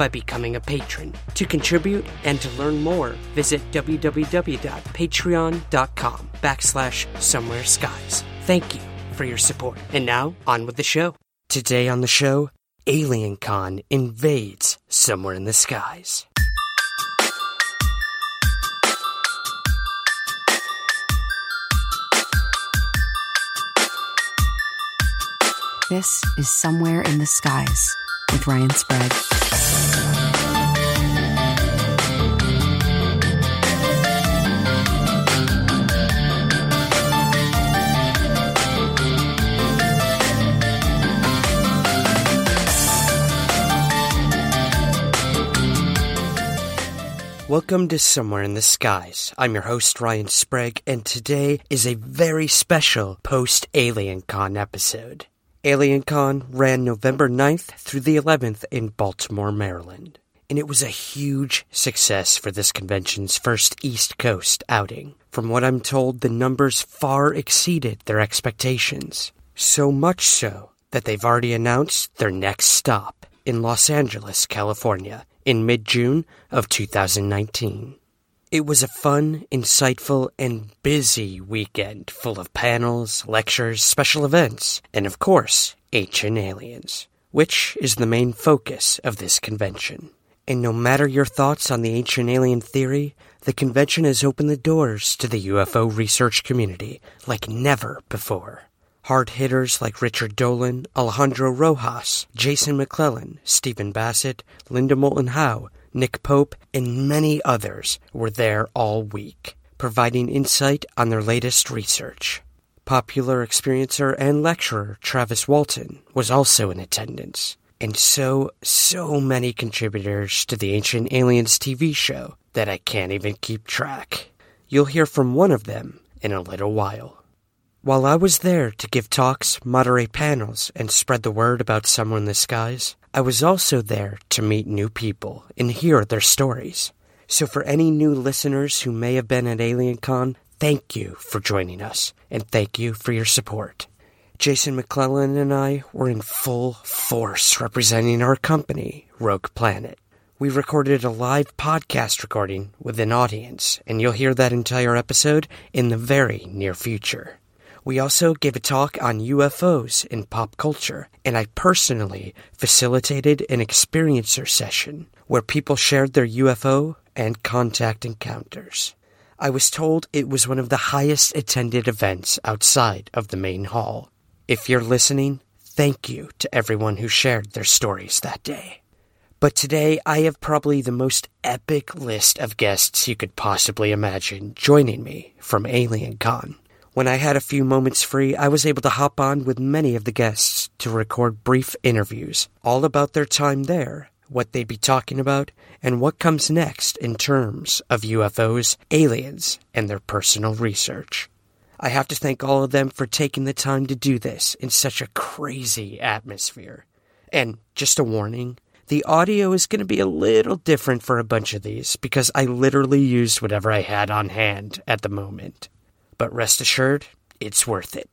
by becoming a patron. To contribute and to learn more, visit www.patreon.com backslash somewhere skies. Thank you for your support. And now, on with the show. Today on the show, Alien Con invades somewhere in the skies. This is Somewhere in the Skies with Ryan Sprague. Welcome to Somewhere in the Skies. I'm your host, Ryan Sprague, and today is a very special post Alien Con episode. Alien Con ran November 9th through the 11th in Baltimore, Maryland. And it was a huge success for this convention's first East Coast outing. From what I'm told, the numbers far exceeded their expectations. So much so that they've already announced their next stop in Los Angeles, California, in mid June of 2019. It was a fun, insightful, and busy weekend full of panels, lectures, special events, and of course, ancient aliens, which is the main focus of this convention. And no matter your thoughts on the ancient alien theory, the convention has opened the doors to the UFO research community like never before. Hard hitters like Richard Dolan, Alejandro Rojas, Jason McClellan, Stephen Bassett, Linda Moulton Howe, Nick Pope, and many others were there all week, providing insight on their latest research. Popular experiencer and lecturer Travis Walton was also in attendance, and so, so many contributors to the Ancient Aliens TV show that I can't even keep track. You'll hear from one of them in a little while. While I was there to give talks, moderate panels, and spread the word about Somewhere in the Skies, I was also there to meet new people and hear their stories. So for any new listeners who may have been at AlienCon, thank you for joining us, and thank you for your support. Jason McClellan and I were in full force representing our company, Rogue Planet. We recorded a live podcast recording with an audience, and you'll hear that entire episode in the very near future. We also gave a talk on UFOs in pop culture, and I personally facilitated an experiencer session where people shared their UFO and contact encounters. I was told it was one of the highest attended events outside of the main hall. If you're listening, thank you to everyone who shared their stories that day. But today I have probably the most epic list of guests you could possibly imagine joining me from Alien Con. When I had a few moments free, I was able to hop on with many of the guests to record brief interviews, all about their time there, what they'd be talking about, and what comes next in terms of UFOs, aliens, and their personal research. I have to thank all of them for taking the time to do this in such a crazy atmosphere. And just a warning, the audio is going to be a little different for a bunch of these because I literally used whatever I had on hand at the moment but rest assured, it's worth it.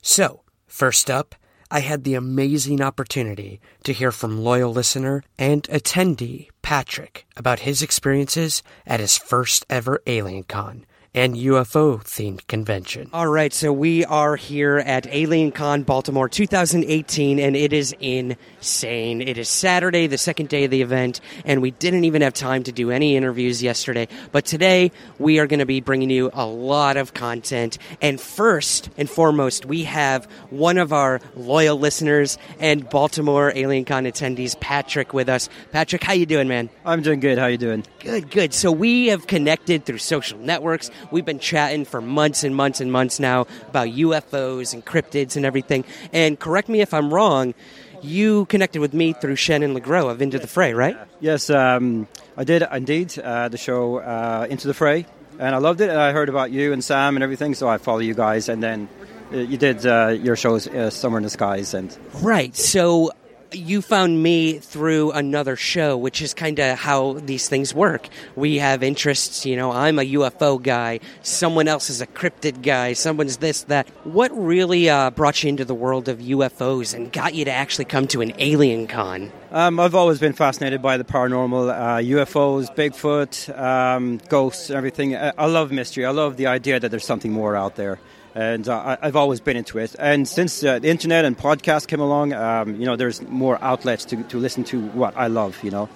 So, first up, I had the amazing opportunity to hear from loyal listener and attendee Patrick about his experiences at his first ever AlienCon and UFO themed convention. All right, so we are here at Alien Con Baltimore 2018, and it is insane. It is Saturday, the second day of the event, and we didn't even have time to do any interviews yesterday. But today, we are going to be bringing you a lot of content. And first and foremost, we have one of our loyal listeners and Baltimore Alien Con attendees, Patrick, with us. Patrick, how you doing, man? I'm doing good. How you doing? Good, good. So we have connected through social networks. We've been chatting for months and months and months now about UFOs and cryptids and everything. And correct me if I'm wrong, you connected with me through Shannon LeGros of Into the Fray, right? Yes, um, I did indeed. Uh, the show uh, Into the Fray, and I loved it. And I heard about you and Sam and everything, so I follow you guys. And then uh, you did uh, your shows, uh, Somewhere in the Skies, and right. So you found me through another show, which is kind of how these things work. We have interests, you know, I'm a UFO guy, someone else is a cryptid guy, someone's this, that. What really uh, brought you into the world of UFOs and got you to actually come to an alien con? Um, I've always been fascinated by the paranormal, uh, UFOs, Bigfoot, um, ghosts, everything. I, I love mystery. I love the idea that there's something more out there and uh, I've always been into it. And since uh, the internet and podcasts came along, um, you know, there's more outlets to, to listen to what I love, you know.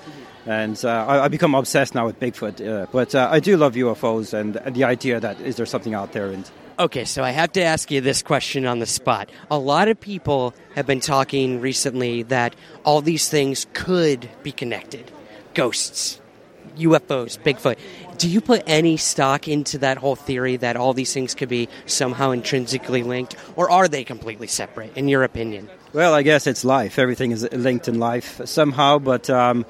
And uh, I, I become obsessed now with Bigfoot. Uh, but uh, I do love UFOs and the idea that is there something out there. And Okay, so I have to ask you this question on the spot. A lot of people have been talking recently that all these things could be connected ghosts, UFOs, Bigfoot. Do you put any stock into that whole theory that all these things could be somehow intrinsically linked, or are they completely separate, in your opinion? Well, I guess it's life. Everything is linked in life somehow, but um,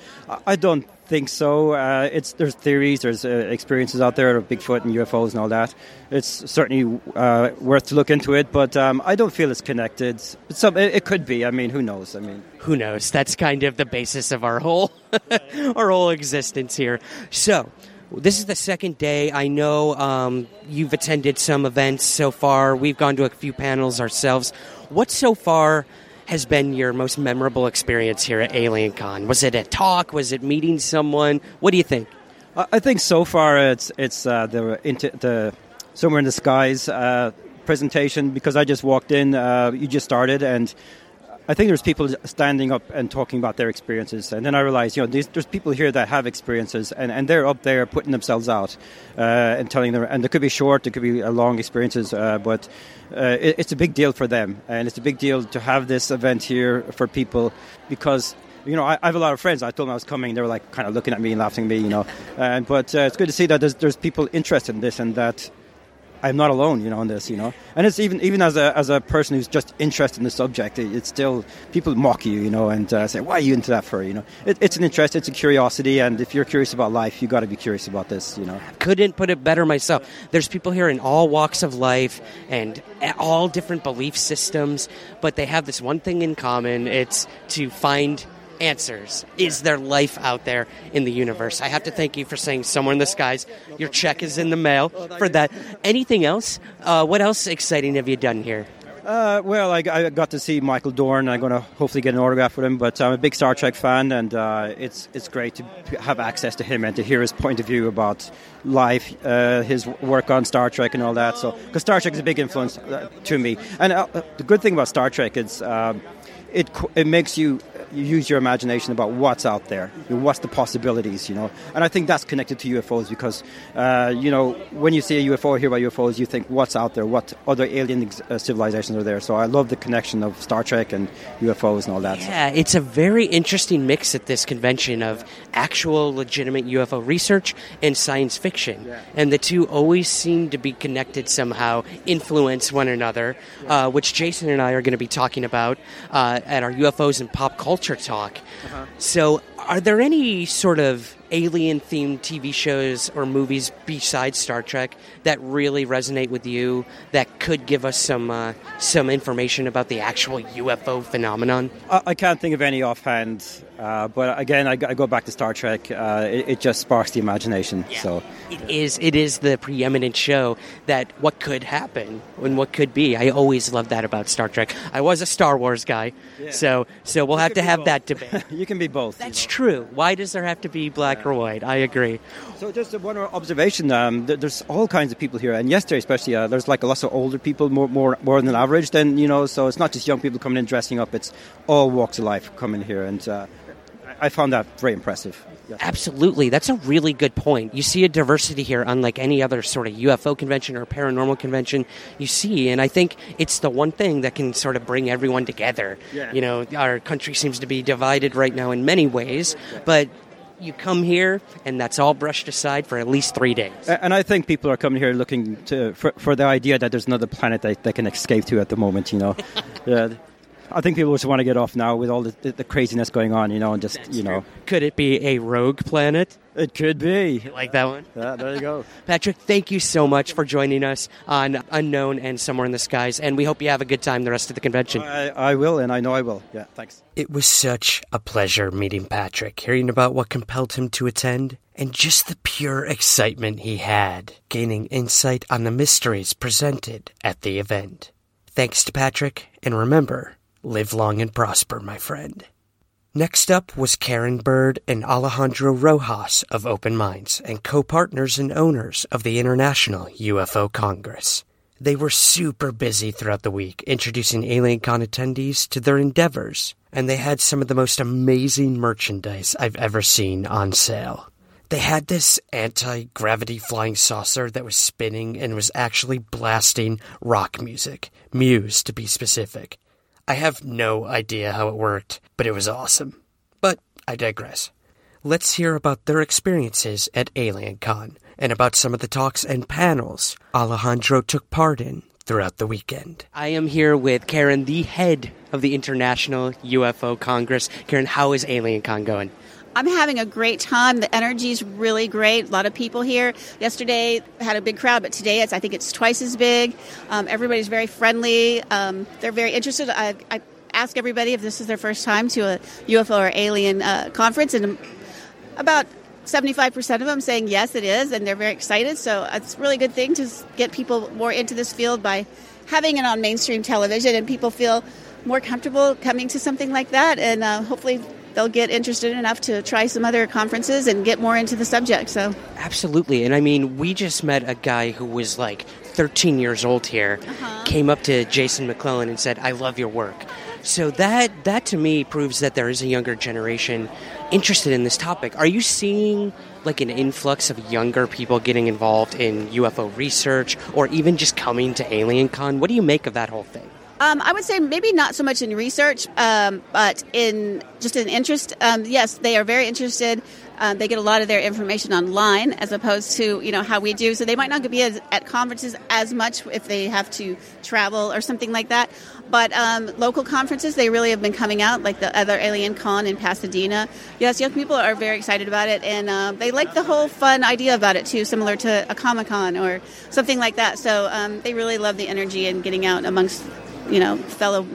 I don't think so. Uh, it's there's theories, there's uh, experiences out there of Bigfoot and UFOs and all that. It's certainly uh, worth to look into it, but um, I don't feel it's connected. Some, it, it, could be. I mean, who knows? I mean, who knows? That's kind of the basis of our whole our whole existence here. So. This is the second day. I know um, you've attended some events so far. We've gone to a few panels ourselves. What so far has been your most memorable experience here at AlienCon? Was it a talk? Was it meeting someone? What do you think? I think so far it's it's uh, the the somewhere in the skies uh, presentation because I just walked in. Uh, you just started and I think there's people standing up and talking about their experiences, and then I realized, you know, there's, there's people here that have experiences, and, and they're up there putting themselves out uh, and telling them, and there could be short, there could be long experiences, uh, but uh, it, it's a big deal for them, and it's a big deal to have this event here for people because you know, I, I, have a lot of friends. I told them I was coming. They were like kind of looking at me and laughing at me, you know. But uh, it's good to see that there's, there's people interested in this and that I'm not alone, you know, on this, you know. And it's even even as a as a person who's just interested in the subject, it, it's still people mock you, you know, and uh, say, "Why are you into that for?" You know, it, it's an interest, it's a curiosity, and if you're curious about life, you got to be curious about this, you know. Couldn't put it better myself. There's people here in all walks of life and all different belief systems, but they have this one thing in common: it's to find answers. Is there life out there in the universe? I have to thank you for saying somewhere in the skies. Your check is in the mail for that. Anything else? Uh, what else exciting have you done here? Uh, well, I, I, got to see Michael Dorn. I'm going to hopefully get an autograph with him. But I'm a big Star Trek fan, and uh, it's it's great to have access to him and to hear his point of view about life, uh, his work on Star Trek, and all that. So, because Star Trek is a big influence uh, to me, and uh, the good thing about Star Trek is um, it it makes you use your imagination about what's out there, what's the possibilities, you know. And I think that's connected to UFOs because, uh, you know, when you see a UFO or hear about UFOs, you think what's out there, what other alien uh, civilizations are there. So I love the connection of Star Trek and UFOs and all that. Yeah, it's a very interesting mix at this convention of actual legitimate UFO research and science fiction. Yeah. And the two always seem to be connected somehow, influence one another, uh, which Jason and I are going to be talking about at our UFOs and pop culture culture talk. Uh-huh. So, are there any sort of alien themed TV shows or movies besides Star Trek that really resonate with you that could give us some uh, some information about the actual UFO phenomenon? I can't think of any offhand, uh, but again, I, I, go back to Star Trek. Uh, it, it, just sparks the imagination. Yeah. So it is it is the preeminent show that what could happen and what could be. I always love that about Star Trek. I was a Star Wars guy, yeah. so so we'll you have to have both. that debate. you can be both. That's you know? true. Why does there have to be black black. I agree. So just one observation. Um, there's all kinds of people here, and yesterday especially, uh, there's like a lot of older people, more more more than average. Then you know, so it's not just young people coming in dressing up. It's all walks of life coming here, and uh, I found that very impressive. Yes. Absolutely. That's a really good point. You see a diversity here, unlike any other sort of UFO convention or paranormal convention you see. And I think it's the one thing that can sort of bring everyone together. Yeah. You know, our country seems to be divided right now in many ways, but you come here and that's all brushed aside for at least three days. And I think people are coming here looking to, for, for the idea that there's another planet that they can escape to at the moment, you know. yeah. I think people just want to get off now with all the, the, the craziness going on, you know, and just, That's you know. True. Could it be a rogue planet? It could be. You like that one? Yeah, there you go. Patrick, thank you so much for joining us on Unknown and Somewhere in the Skies, and we hope you have a good time the rest of the convention. I, I will, and I know I will. Yeah, thanks. It was such a pleasure meeting Patrick, hearing about what compelled him to attend, and just the pure excitement he had, gaining insight on the mysteries presented at the event. Thanks to Patrick, and remember, Live long and prosper, my friend. Next up was Karen Bird and Alejandro Rojas of Open Minds and co-partners and owners of the International UFO Congress. They were super busy throughout the week introducing AlienCon attendees to their endeavors, and they had some of the most amazing merchandise I've ever seen on sale. They had this anti gravity flying saucer that was spinning and was actually blasting rock music, Muse to be specific. I have no idea how it worked, but it was awesome. But I digress. Let's hear about their experiences at AlienCon and about some of the talks and panels Alejandro took part in throughout the weekend. I am here with Karen, the head of the International UFO Congress. Karen, how is AlienCon going? I'm having a great time. The energy is really great. A lot of people here. Yesterday had a big crowd, but today it's I think it's twice as big. Um, everybody's very friendly. Um, they're very interested. I, I, ask everybody if this is their first time to a UFO or alien uh, conference, and about 75% of them saying yes, it is, and they're very excited. So it's a really good thing to get people more into this field by having it on mainstream television, and people feel more comfortable coming to something like that, and uh, hopefully they'll get interested enough to try some other conferences and get more into the subject. So absolutely, and I mean, we just met a guy who was like 13 years old here, uh-huh. came up to Jason McClellan and said, "I love your work." So that that to me proves that there is a younger generation interested in this topic. Are you seeing like an influx of younger people getting involved in UFO research or even just coming to AlienCon? What do you make of that whole thing? Um, I would say maybe not so much in research, um, but in just an interest. Um, yes, they are very interested. Um, they get a lot of their information online as opposed to you know how we do. So they might not be as, at conferences as much if they have to travel or something like that. But um, local conferences, they really have been coming out, like the other Alien Con in Pasadena. Yes, young people are very excited about it, and uh, they like the whole fun idea about it too, similar to a Comic Con or something like that. So they really love the energy and getting out amongst you know, fellow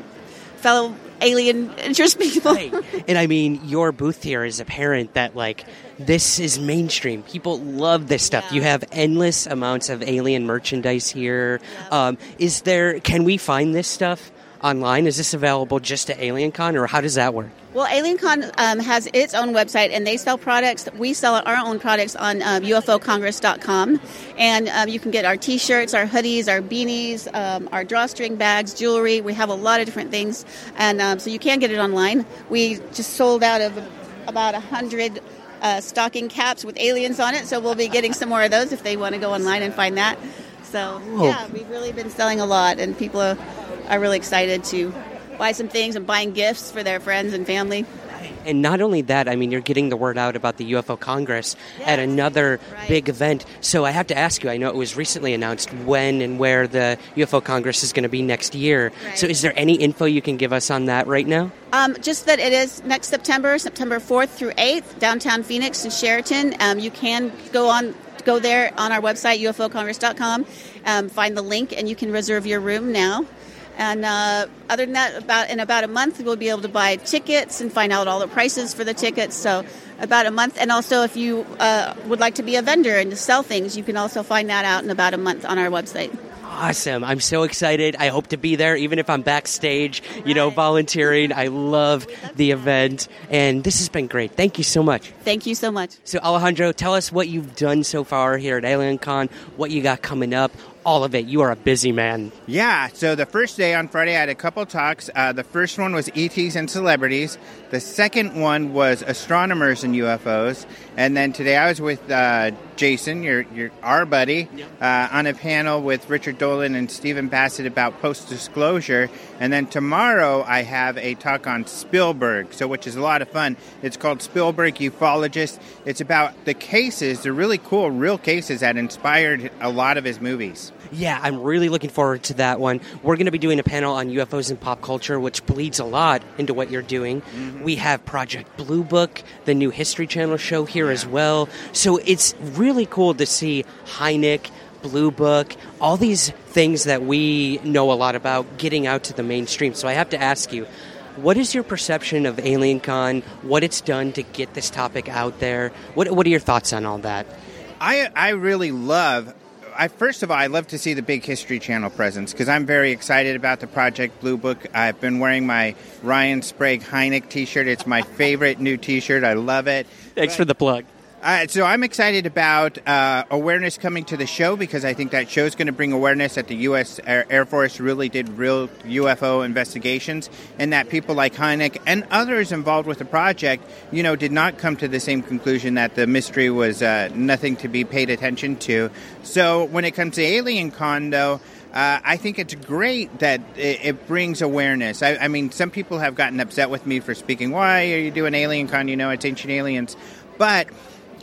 fellow alien interest people. right. And I mean, your booth here is apparent that like this is mainstream. People love this stuff. Yeah. You have endless amounts of alien merchandise here. Yeah. Um, is there? Can we find this stuff? Online? Is this available just to AlienCon, or how does that work? Well, AlienCon um, has its own website, and they sell products. We sell our own products on uh, UFOCongress.com, and um, you can get our T-shirts, our hoodies, our beanies, um, our drawstring bags, jewelry. We have a lot of different things, and um, so you can get it online. We just sold out of about a hundred. Uh, stocking caps with aliens on it, so we'll be getting some more of those if they want to go online and find that. So oh. yeah, we've really been selling a lot, and people are are really excited to buy some things and buying gifts for their friends and family. And not only that, I mean, you're getting the word out about the UFO Congress yes. at another right. big event. So I have to ask you, I know it was recently announced when and where the UFO Congress is going to be next year. Right. So is there any info you can give us on that right now? Um, just that it is next September, September 4th through 8th, downtown Phoenix and Sheraton. Um, you can go on go there on our website, ufocongress.com, um, find the link, and you can reserve your room now. And uh, other than that, about in about a month, we'll be able to buy tickets and find out all the prices for the tickets. So about a month. And also, if you uh, would like to be a vendor and to sell things, you can also find that out in about a month on our website. Awesome. I'm so excited. I hope to be there, even if I'm backstage, you know, volunteering. I love the event. And this has been great. Thank you so much. Thank you so much. So, Alejandro, tell us what you've done so far here at AlienCon, what you got coming up, all of it. You are a busy man. Yeah, so the first day on Friday, I had a couple talks. Uh, the first one was ETs and celebrities. The second one was astronomers and UFOs. And then today I was with uh, Jason, your, your our buddy, uh, on a panel with Richard Dolan and Stephen Bassett about post disclosure. And then tomorrow I have a talk on Spielberg, so which is a lot of fun. It's called Spielberg Ufologist. It's about the cases, the really cool real cases that inspired a lot of his movies. Yeah, I'm really looking forward to that one. We're going to be doing a panel on UFOs and pop culture, which bleeds a lot into what you're doing. Mm-hmm. We have Project Blue Book, the new History Channel show here yeah. as well. So it's really cool to see Hynek, Blue Book, all these things that we know a lot about getting out to the mainstream. So I have to ask you, what is your perception of AlienCon? What it's done to get this topic out there? What What are your thoughts on all that? I I really love I first of all, I love to see the big History Channel presence because I'm very excited about the Project Blue Book. I've been wearing my Ryan Sprague Hynek T-shirt. It's my favorite new T-shirt. I love it. Thanks but, for the plug. Uh, so I'm excited about uh, awareness coming to the show because I think that show is going to bring awareness that the U.S. Air Force really did real UFO investigations, and that people like Hynek and others involved with the project, you know, did not come to the same conclusion that the mystery was uh, nothing to be paid attention to. So when it comes to Alien Con, though. Uh, I think it's great that it, it brings awareness. I, I, mean, some people have gotten upset with me for speaking. Why are you doing Alien Con? You know, it's ancient aliens. But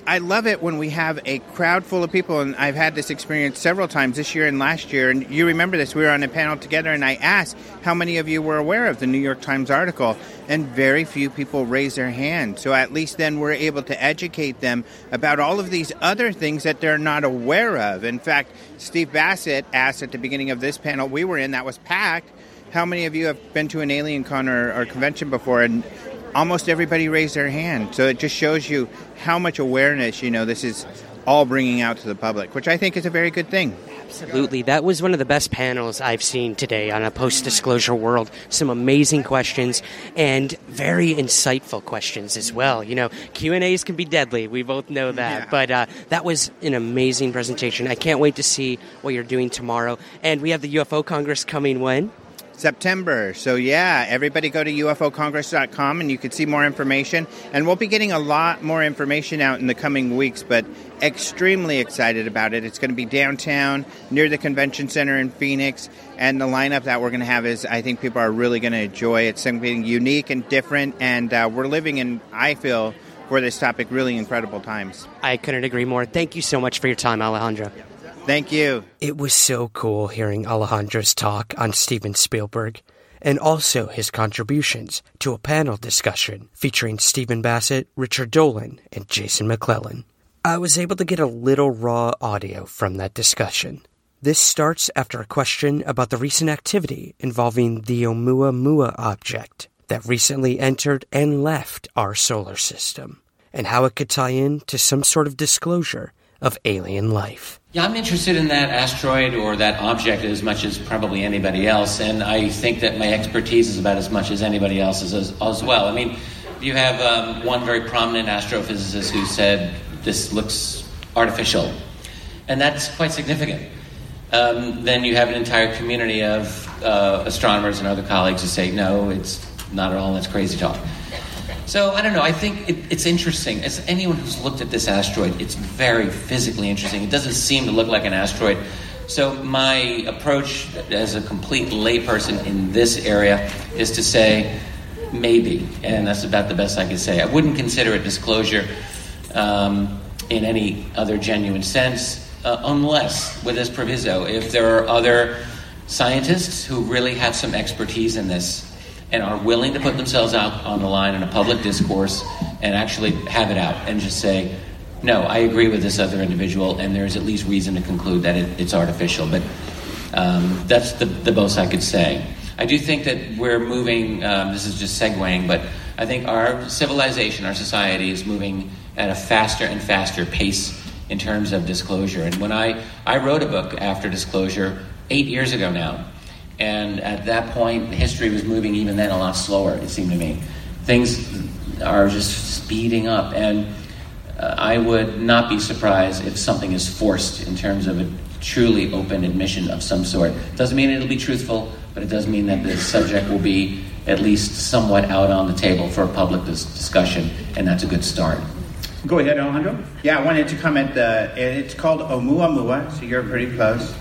I love it when we have a crowd full of people, and I've had this experience several times this year and last year. And you remember this? We were on a panel together, and I asked how many of you were aware of the New York Times article, and very few people raised their hand. So at least then we're able to educate them about all of these other things that they're not aware of. In fact, Steve Bassett asked at the beginning of this panel we were in that was packed. How many of you have been to an alien con or, or convention before? And almost everybody raised their hand. So it just shows you how much awareness, you know, this is all bringing out to the public, which I think is a very good thing. Absolutely. That was one of the best panels I've seen today on a post disclosure world. Some amazing questions and very insightful questions as well. You know, Q&As can be deadly. We both know that. Yeah. But uh, that was an amazing presentation. I can't wait to see what you're doing tomorrow. And we have the UFO Congress coming when? September. So, yeah, everybody go to ufocongress.com and you can see more information. And we'll be getting a lot more information out in the coming weeks, but extremely excited about it. It's going to be downtown near the convention center in Phoenix. And the lineup that we're going to have is, I think people are really going to enjoy. It's something unique and different. And uh, we're living in, I feel, for this topic, really incredible times. I couldn't agree more. Thank you so much for your time, Alejandro. Thank you. It was so cool hearing Alejandro's talk on Steven Spielberg and also his contributions to a panel discussion featuring Stephen Bassett, Richard Dolan, and Jason McClellan. I was able to get a little raw audio from that discussion. This starts after a question about the recent activity involving the Oumuamua object that recently entered and left our solar system, and how it could tie in to some sort of disclosure of alien life. Yeah, I'm interested in that asteroid or that object as much as probably anybody else, and I think that my expertise is about as much as anybody else's as, as well. I mean, you have um, one very prominent astrophysicist who said this looks artificial, and that's quite significant. Um, then you have an entire community of uh, astronomers and other colleagues who say, no, it's not at all, that's crazy talk. So I don't know. I think it, it's interesting. As anyone who's looked at this asteroid, it's very physically interesting. It doesn't seem to look like an asteroid. So my approach as a complete layperson in this area is to say maybe, and that's about the best I can say. I wouldn't consider it disclosure um, in any other genuine sense, uh, unless with this proviso, if there are other scientists who really have some expertise in this and are willing to put themselves out on the line in a public discourse and actually have it out and just say, no, I agree with this other individual, and there's at least reason to conclude that it, it's artificial. But um, that's the, the most I could say. I do think that we're moving, um, this is just segueing, but I think our civilization, our society is moving at a faster and faster pace in terms of disclosure. And when I, I wrote a book after disclosure eight years ago now. And at that point, history was moving even then a lot slower, it seemed to me. Things are just speeding up. And uh, I would not be surprised if something is forced in terms of a truly open admission of some sort. Doesn't mean it'll be truthful, but it does mean that the subject will be at least somewhat out on the table for a public dis- discussion, and that's a good start. Go ahead, Alejandro. Yeah, I wanted to comment. The it's called Oumuamua, so you're pretty close.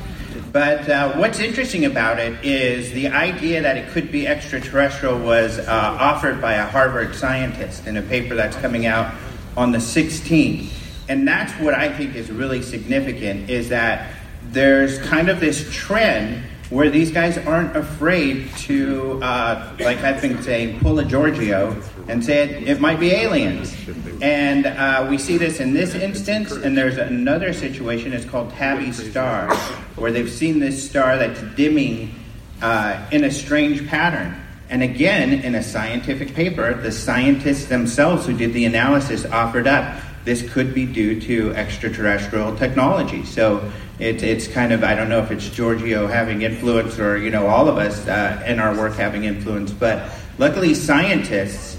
But uh, what's interesting about it is the idea that it could be extraterrestrial was uh, offered by a Harvard scientist in a paper that's coming out on the 16th. And that's what I think is really significant is that there's kind of this trend where these guys aren't afraid to, uh, like I've been saying, pull a Giorgio and say it, it might be aliens. And uh, we see this in this instance, and there's another situation, it's called Tabby Star, where they've seen this star that's dimming uh, in a strange pattern. And again, in a scientific paper, the scientists themselves who did the analysis offered up this could be due to extraterrestrial technology. So it's it's kind of I don't know if it's Giorgio having influence or you know all of us uh, in our work having influence, but luckily scientists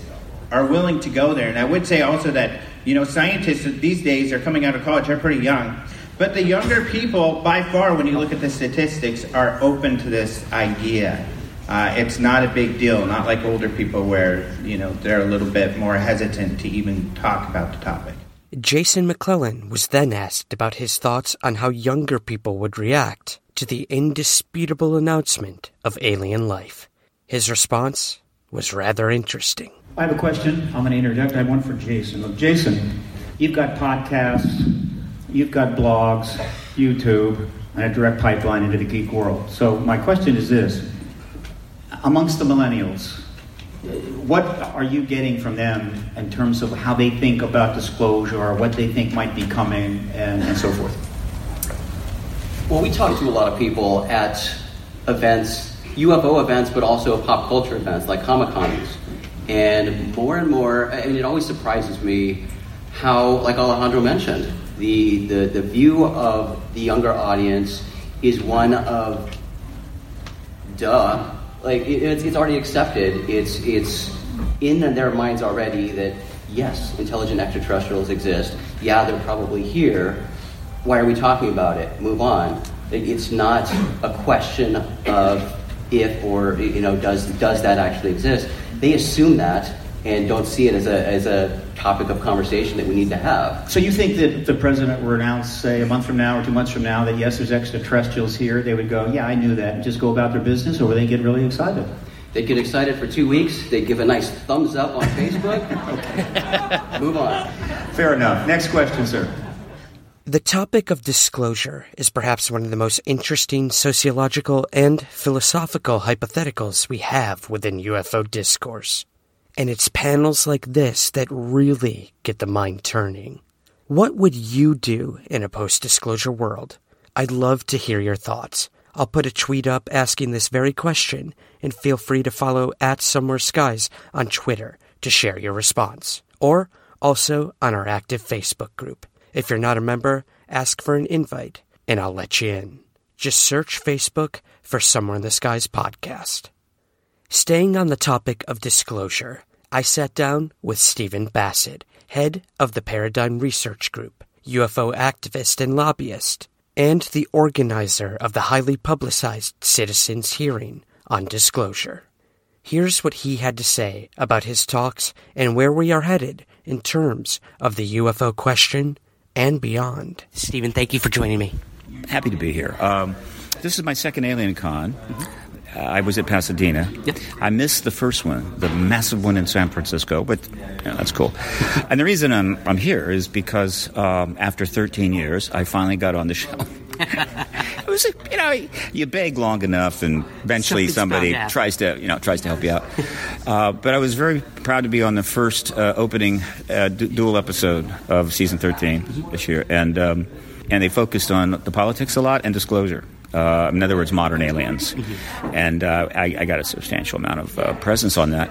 are willing to go there. And I would say also that you know scientists these days are coming out of college; they're pretty young. But the younger people, by far, when you look at the statistics, are open to this idea. Uh, it's not a big deal, not like older people where you know they're a little bit more hesitant to even talk about the topic. Jason McClellan was then asked about his thoughts on how younger people would react to the indisputable announcement of alien life. His response was rather interesting. I have a question. I'm going to interject. I have one for Jason. Look, Jason, you've got podcasts, you've got blogs, YouTube, and a direct pipeline into the geek world. So my question is this: amongst the millennials, what are you getting from them in terms of how they think about disclosure or what they think might be coming and, and so forth? Well, we talk to a lot of people at events, UFO events, but also pop culture events like Comic Cons. And more and more, I mean, it always surprises me how, like Alejandro mentioned, the, the, the view of the younger audience is one of duh. Like it, it's, it's already accepted. It's it's in their minds already that yes, intelligent extraterrestrials exist. Yeah, they're probably here. Why are we talking about it? Move on. It's not a question of if or you know does does that actually exist. They assume that and don't see it as a, as a topic of conversation that we need to have. So you think that if the president were announced, say, a month from now or two months from now, that yes, there's extraterrestrials here, they would go, yeah, I knew that, and just go about their business, or would they get really excited? They'd get excited for two weeks. They'd give a nice thumbs up on Facebook. Move on. Fair enough. Next question, sir. The topic of disclosure is perhaps one of the most interesting sociological and philosophical hypotheticals we have within UFO discourse. And it's panels like this that really get the mind turning. What would you do in a post disclosure world? I'd love to hear your thoughts. I'll put a tweet up asking this very question, and feel free to follow at Somewhere Skies on Twitter to share your response. Or also on our active Facebook group. If you're not a member, ask for an invite, and I'll let you in. Just search Facebook for Somewhere in the Skies podcast. Staying on the topic of disclosure, I sat down with Stephen Bassett, head of the Paradigm Research Group, UFO activist and lobbyist, and the organizer of the highly publicized citizens' hearing on disclosure. Here's what he had to say about his talks and where we are headed in terms of the UFO question and beyond. Stephen, thank you for joining me. Happy to be here. Um, this is my second Alien Con. Uh, I was at Pasadena. Yep. I missed the first one, the massive one in San Francisco, but know, that's cool. and the reason I'm, I'm here is because um, after 13 years, I finally got on the show. it was, you know, you beg long enough, and eventually Something's somebody bound to happen. tries to, you know, tries to help you out. Uh, but I was very proud to be on the first uh, opening uh, du- dual episode of season 13 this year, and um, and they focused on the politics a lot and disclosure. Uh, in other words, modern aliens, and uh, I, I got a substantial amount of uh, presence on that,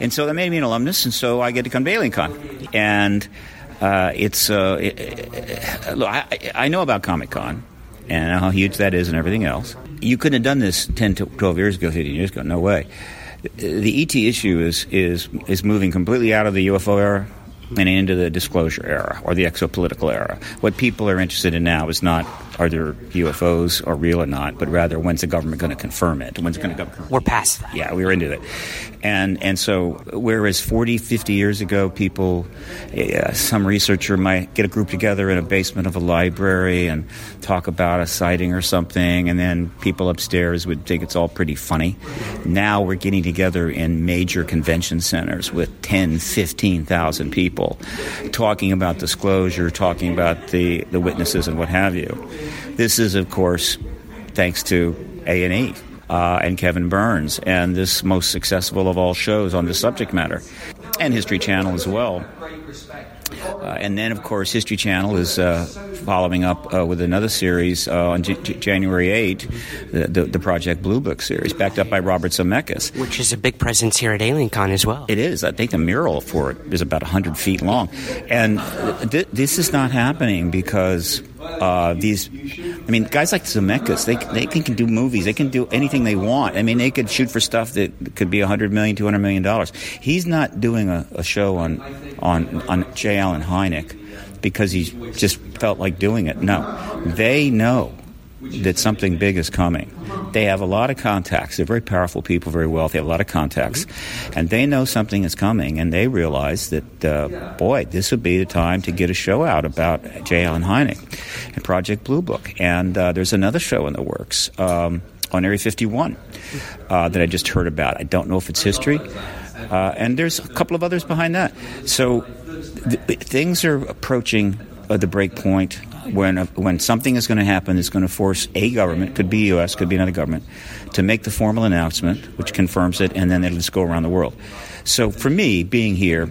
and so that made me an alumnus, and so I get to come to AlienCon, and uh, it's uh, it- look, I, I know about Comic Con, and how huge that is and everything else. You couldn't have done this 10 to 12 years ago, 15 years ago. No way. The ET issue is, is, is moving completely out of the UFO era and into the disclosure era or the exopolitical era. What people are interested in now is not are there UFOs or real or not, but rather when's the government going to confirm it? When's it going to go? We're past that. Yeah, we were into it. And and so whereas 40, 50 years ago, people, uh, some researcher might get a group together in a basement of a library and talk about a sighting or something, and then people upstairs would think it's all pretty funny. Now we're getting together in major convention centers with 10, 15,000 people talking about disclosure, talking about the, the witnesses and what have you. This is, of course, thanks to A&E. Uh, and Kevin Burns, and this most successful of all shows on this subject matter, and History Channel as well. Uh, and then, of course, History Channel is uh, following up uh, with another series uh, on J- J- January 8, the, the, the, Project Blue Book series, backed up by Robert Zemeckis. Which is a big presence here at AlienCon as well. It is. I think the mural for it is about 100 feet long. And th- this is not happening because uh, these, I mean, guys like Zemeckis, they, they can do movies. They can do anything they want. I mean, they could shoot for stuff that could be 100 million, 200 million dollars. He's not doing a, a show on, on, on J. Allen Hynek because he just felt like doing it. No, they know that something big is coming. They have a lot of contacts. They're very powerful people, very wealthy, have a lot of contacts. And they know something is coming, and they realize that, uh, boy, this would be the time to get a show out about J. Allen Hynek and Project Blue Book. And uh, there's another show in the works um, on Area 51 uh, that I just heard about. I don't know if it's history. Uh, and there's a couple of others behind that. So th- things are approaching uh, the break point when uh, when something is going to happen that's going to force a government, could be U.S., could be another government, to make the formal announcement, which confirms it, and then it'll just go around the world. So for me, being here,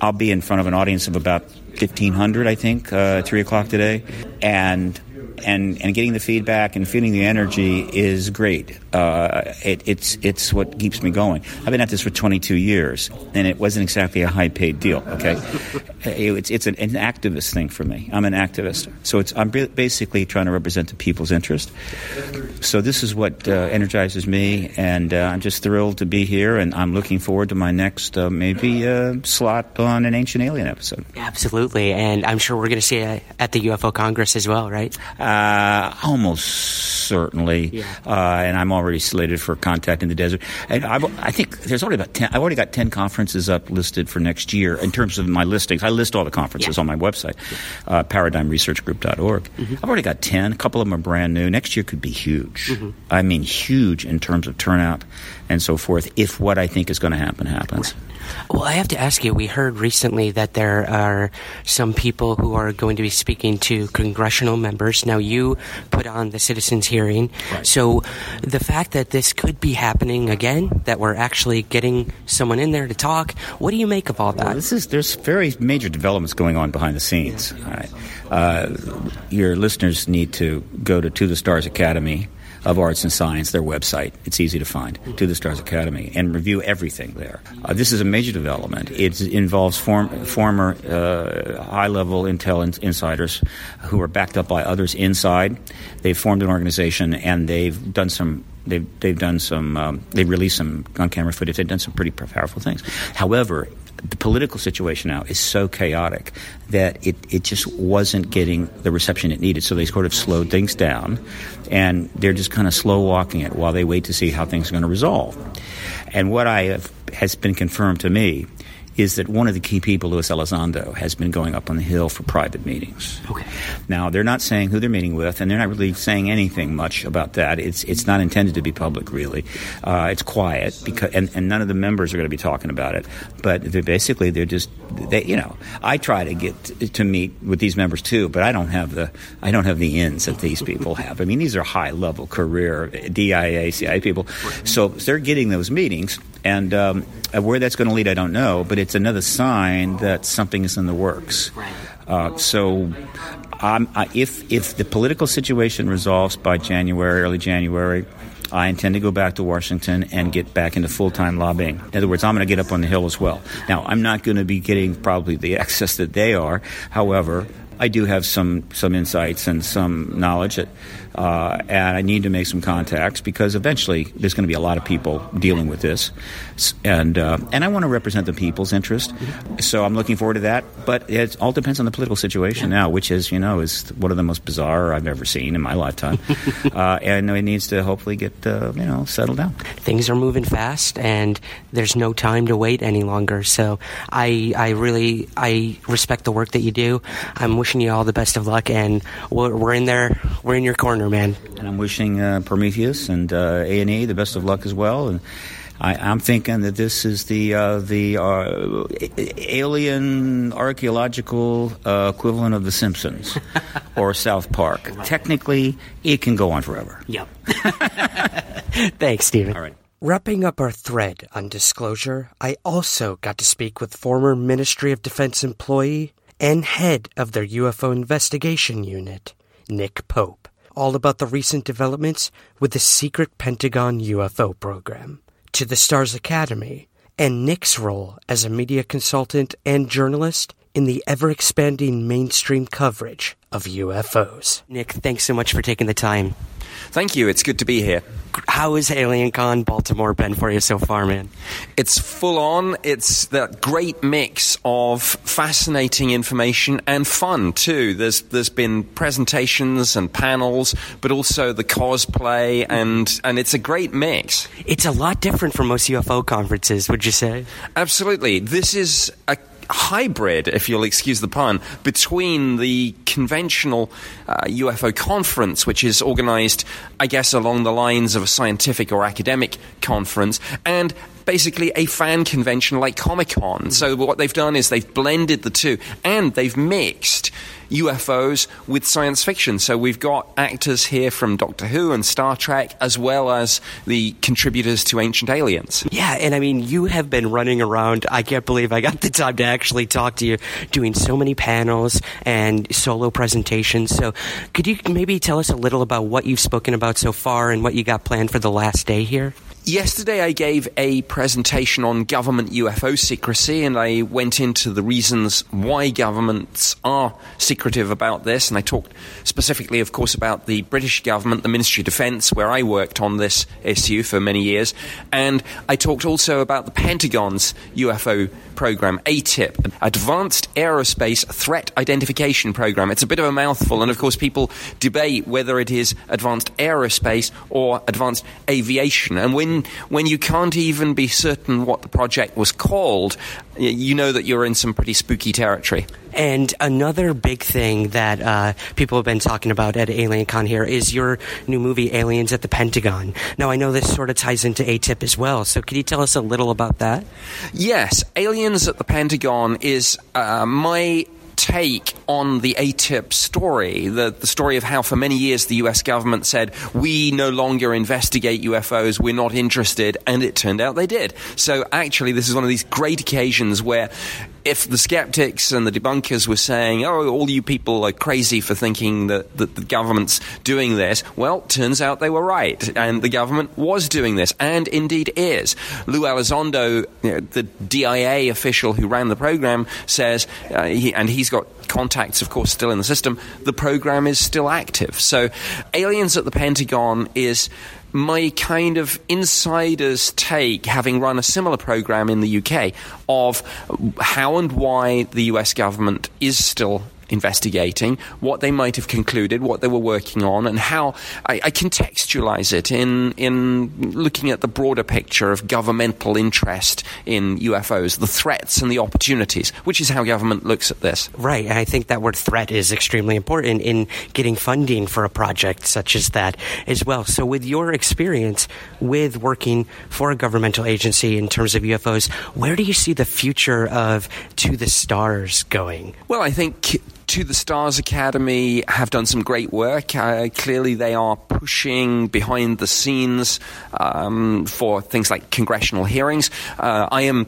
I'll be in front of an audience of about 1,500, I think, uh, 3 o'clock today, and and, and getting the feedback and feeling the energy is great. Uh, it, it's it's what keeps me going. I've been at this for 22 years, and it wasn't exactly a high paid deal. Okay, it's it's an, an, activist thing for me. I'm an activist, so it's I'm basically trying to represent the people's interest. So this is what uh, energizes me, and uh, I'm just thrilled to be here, and I'm looking forward to my next uh, maybe uh, slot on an Ancient Alien episode. Absolutely, and I'm sure we're going to see it at the UFO Congress as well, right? Uh, almost certainly, yeah. uh, and I'm already slated for Contact in the Desert. And I've, i think there's already about ten. I've already got ten conferences up listed for next year in terms of my listings. I list all the conferences yeah. on my website, uh, ParadigmResearchGroup.org. Mm-hmm. I've already got ten. A couple of them are brand new. Next year could be huge. Mm-hmm. I mean, huge in terms of turnout and so forth. If what I think is going to happen happens. Right. Well, I have to ask you. We heard recently that there are some people who are going to be speaking to congressional members. Now, you put on the citizens' hearing, right. so the fact that this could be happening again, that we're actually getting someone in there to talk, what do you make of all that? Well, this is there's very major developments going on behind the scenes. All right, Uh, your listeners need to go to To the Stars Academy of Arts and Science, their website. It's easy to find, to the Stars Academy, and review everything there. Uh, this is a major development. It involves form, former uh, high level intel in, insiders who are backed up by others inside. They've formed an organization and they've done some they've they've done some um, they've released some on camera footage. They've done some pretty powerful things. However, the political situation now is so chaotic that it, it just wasn't getting the reception it needed. So they sort of slowed things down, and they're just kind of slow walking it while they wait to see how things are going to resolve. And what I have has been confirmed to me is that one of the key people, Luis Elizondo, has been going up on the Hill for private meetings. Okay. Now they're not saying who they're meeting with, and they're not really saying anything much about that. It's it's not intended to be public, really. Uh, it's quiet because, and, and none of the members are going to be talking about it. But they're basically they're just they, you know. I try to get to meet with these members too, but I don't have the I don't have the ins that these people have. I mean, these are high level career DIA, CIA people, so they're getting those meetings and um, where that's going to lead, I don't know, but it's another sign that something is in the works. Uh, so, um, if if the political situation resolves by January, early January, I intend to go back to Washington and get back into full time lobbying. In other words, I'm going to get up on the Hill as well. Now, I'm not going to be getting probably the access that they are. However, I do have some some insights and some knowledge, that, uh, and I need to make some contacts because eventually there's going to be a lot of people dealing with this, and uh, and I want to represent the people's interest. So I'm looking forward to that. But it all depends on the political situation now, which is you know is one of the most bizarre I've ever seen in my lifetime, uh, and it needs to hopefully get uh, you know settled down. Things are moving fast, and there's no time to wait any longer. So I I really I respect the work that you do. I'm wishing you all the best of luck, and we're, we're in there. We're in your corner, man. And I'm wishing uh, Prometheus and uh, A and E the best of luck as well. And I, am thinking that this is the uh, the uh, alien archaeological uh, equivalent of The Simpsons or South Park. Technically, it can go on forever. Yep. Thanks, Stephen. All right. Wrapping up our thread on disclosure, I also got to speak with former Ministry of Defense employee and head of their UFO investigation unit, Nick Pope, all about the recent developments with the secret Pentagon UFO program, to the Stars Academy, and Nick's role as a media consultant and journalist in the ever expanding mainstream coverage of UFOs. Nick, thanks so much for taking the time. Thank you. It's good to be here. How has AlienCon Baltimore been for you so far, man? It's full on. It's that great mix of fascinating information and fun too. There's there's been presentations and panels, but also the cosplay and and it's a great mix. It's a lot different from most UFO conferences, would you say? Absolutely. This is a hybrid, if you'll excuse the pun, between the conventional uh, UFO conference, which is organized, I guess, along the lines of a scientific or academic conference, and basically a fan convention like Comic Con. Mm. So what they've done is they've blended the two and they've mixed UFOs with science fiction. So we've got actors here from Doctor Who and Star Trek, as well as the contributors to Ancient Aliens. Yeah, and I mean, you have been running around. I can't believe I got the time to actually talk to you, doing so many panels and solo presentations. So could you maybe tell us a little about what you've spoken about so far and what you got planned for the last day here? Yesterday, I gave a presentation on government UFO secrecy, and I went into the reasons why governments are secretive about this. And I talked specifically, of course, about the British government, the Ministry of Defence, where I worked on this issue for many years. And I talked also about the Pentagon's UFO program, ATIP, Advanced Aerospace Threat Identification Program. It's a bit of a mouthful, and of course, people debate whether it is advanced aerospace or advanced aviation. And when when you can't even be certain what the project was called, you know that you're in some pretty spooky territory. And another big thing that uh, people have been talking about at AlienCon here is your new movie, Aliens at the Pentagon. Now, I know this sort of ties into ATIP as well, so could you tell us a little about that? Yes, Aliens at the Pentagon is uh, my take on the ATIP story, the, the story of how for many years the US government said, we no longer investigate UFOs, we're not interested, and it turned out they did. So actually, this is one of these great occasions where if the skeptics and the debunkers were saying, oh, all you people are crazy for thinking that, that the government's doing this, well, turns out they were right. And the government was doing this, and indeed is. Lou Elizondo, know, the DIA official who ran the program, says, uh, he, and he's got contacts, of course, still in the system, the program is still active. So, Aliens at the Pentagon is my kind of insider's take, having run a similar program in the UK, of how and why the US government is still investigating, what they might have concluded, what they were working on, and how I, I, contextualize it in in looking at the broader picture of governmental interest in UFOs, the threats and the opportunities, which is how government looks at this. Right, and I think that word threat is extremely important in getting funding for a project such as that as well. So, with your experience with working for a governmental agency in terms of UFOs, where do you see the future of To the Stars going? Well, I think to the Stars Academy have done some great work. Uh, clearly, they are pushing behind the scenes um, for things like congressional hearings. Uh, I am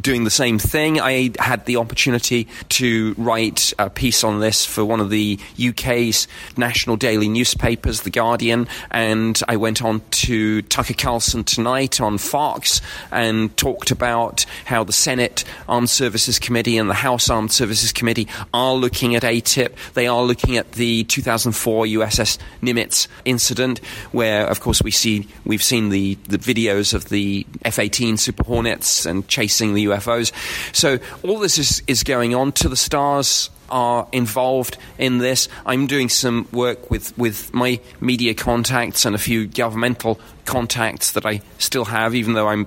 doing the same thing. I had the opportunity to write a piece on this for one of the UK's national daily newspapers, The Guardian, and I went on to Tucker Carlson tonight on Fox and talked about how the Senate Armed Services Committee and the House Armed Services Committee are looking at ATIP. They are looking at the 2004 USS Nimitz incident, where, of course, we see we've seen the, the videos of the F-18 Super Hornets and chasing the UFOs. So all this is, is going on. To the stars are involved in this. I'm doing some work with, with my media contacts and a few governmental contacts that I still have, even though I'm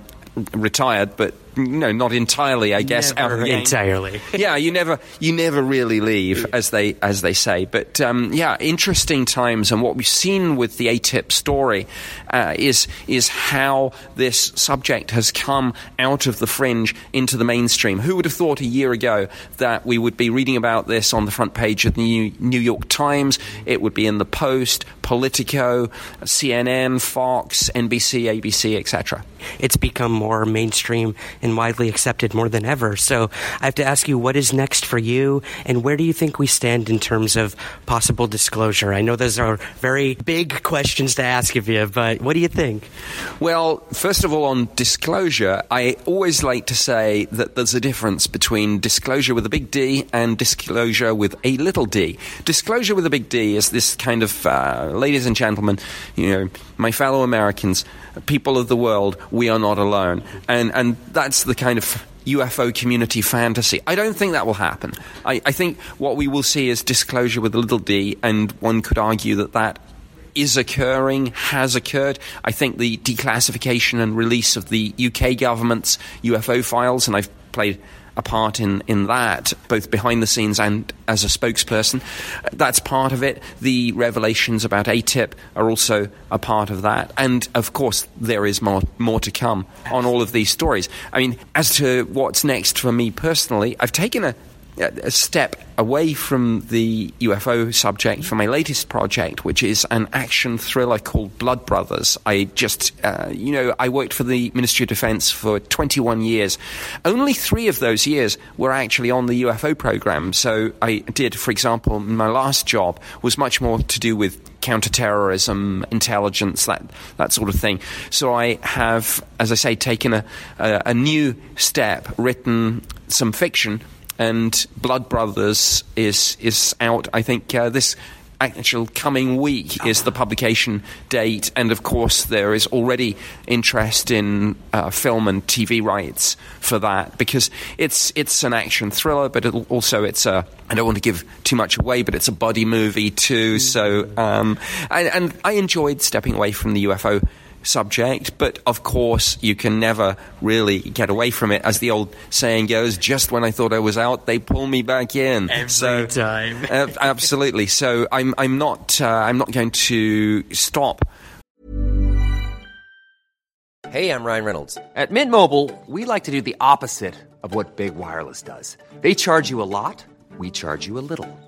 retired, but no, not entirely, I guess. Never entirely. yeah, you never, you never really leave, as they as they say. But um, yeah, interesting times, and what we've seen with the ATIP story uh, is is how this subject has come out of the fringe into the mainstream. Who would have thought a year ago that we would be reading about this on the front page of the New, New York Times? It would be in the Post, Politico, CNN, Fox, NBC, ABC, etc. It's become more mainstream and widely accepted more than ever. So I have to ask you, what is next for you, and where do you think we stand in terms of possible disclosure? I know those are very big questions to ask of you, but what do you think? Well, first of all, on disclosure, I always like to say that there's a difference between disclosure with a big D and disclosure with a little d. Disclosure with a big D is this kind of, uh, ladies and gentlemen, you know, my fellow Americans, people of the world, we are not alone. And, and that's the kind of UFO community fantasy. I don't think that will happen. I, I think what we will see is disclosure with a little d, and one could argue that that is occurring, has occurred. I think the declassification and release of the UK government's UFO files, and I've played a part in, in that, both behind the scenes and as a spokesperson. That's part of it. The revelations about ATIP are also a part of that. And of course, there is more, more to come on all of these stories. I mean, as to what's next for me personally, I've taken a, a step away from the UFO subject for my latest project, which is an action thriller called Blood Brothers. I just, uh, you know, I worked for the Ministry of Defense for 21 years. Only three of those years were actually on the UFO program. So I did, for example, my last job was much more to do with counterterrorism, intelligence, that that sort of thing. So I have, as I say, taken a, a, a new step, written some fiction and Blood Brothers is is out. I think uh, this actual coming week is the publication date, and of course there is already interest in uh, film and TV rights for that because it's it's an action thriller, but also it's a I don't want to give too much away, but it's a buddy movie too. So um, and, and I enjoyed stepping away from the UFO subject, but of course you can never really get away from it. As the old saying goes, just when I thought I was out, they pull me back in. Every so, time. uh, absolutely. So I'm I'm not uh, I'm not going to stop. Hey, I'm Ryan Reynolds. At Mint Mobile, we like to do the opposite of what Big Wireless does. They charge you a lot, we charge you a little.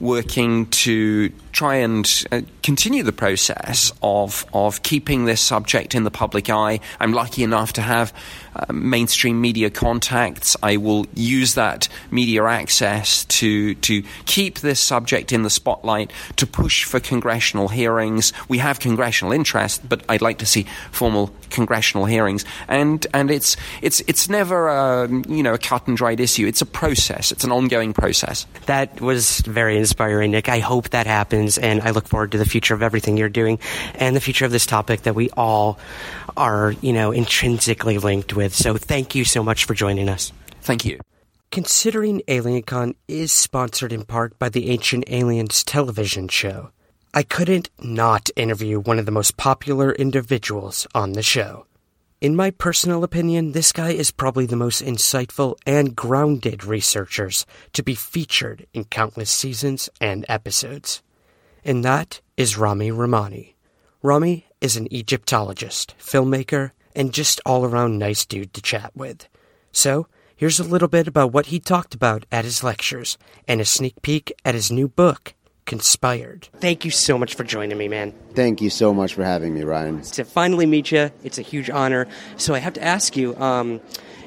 Working to try and uh, continue the process of of keeping this subject in the public eye. I'm lucky enough to have uh, mainstream media contacts. I will use that media access to to keep this subject in the spotlight, to push for congressional hearings. We have congressional interest, but I'd like to see formal congressional hearings. And and it's it's it's never a you know a cut and dried issue. It's a process. It's an ongoing process. That was very inspiring, Nick. I hope that happens, and I look forward to the future of everything you're doing and the future of this topic that we all are, you know, intrinsically linked with. So thank you so much for joining us. Thank you. Considering AlienCon is sponsored in part by the Ancient Aliens television show, I couldn't not interview one of the most popular individuals on the show. In my personal opinion, this guy is probably the most insightful and grounded researchers to be featured in countless seasons and episodes. And that is Ramy Romany. Ramy is an Egyptologist, filmmaker, and just all around nice dude to chat with. So, here's a little bit about what he talked about at his lectures and a sneak peek at his new book, Conspired. Thank you so much for joining me, man. Thank you so much for having me, Ryan. To finally meet you, it's a huge honor. So I have to ask you. Um,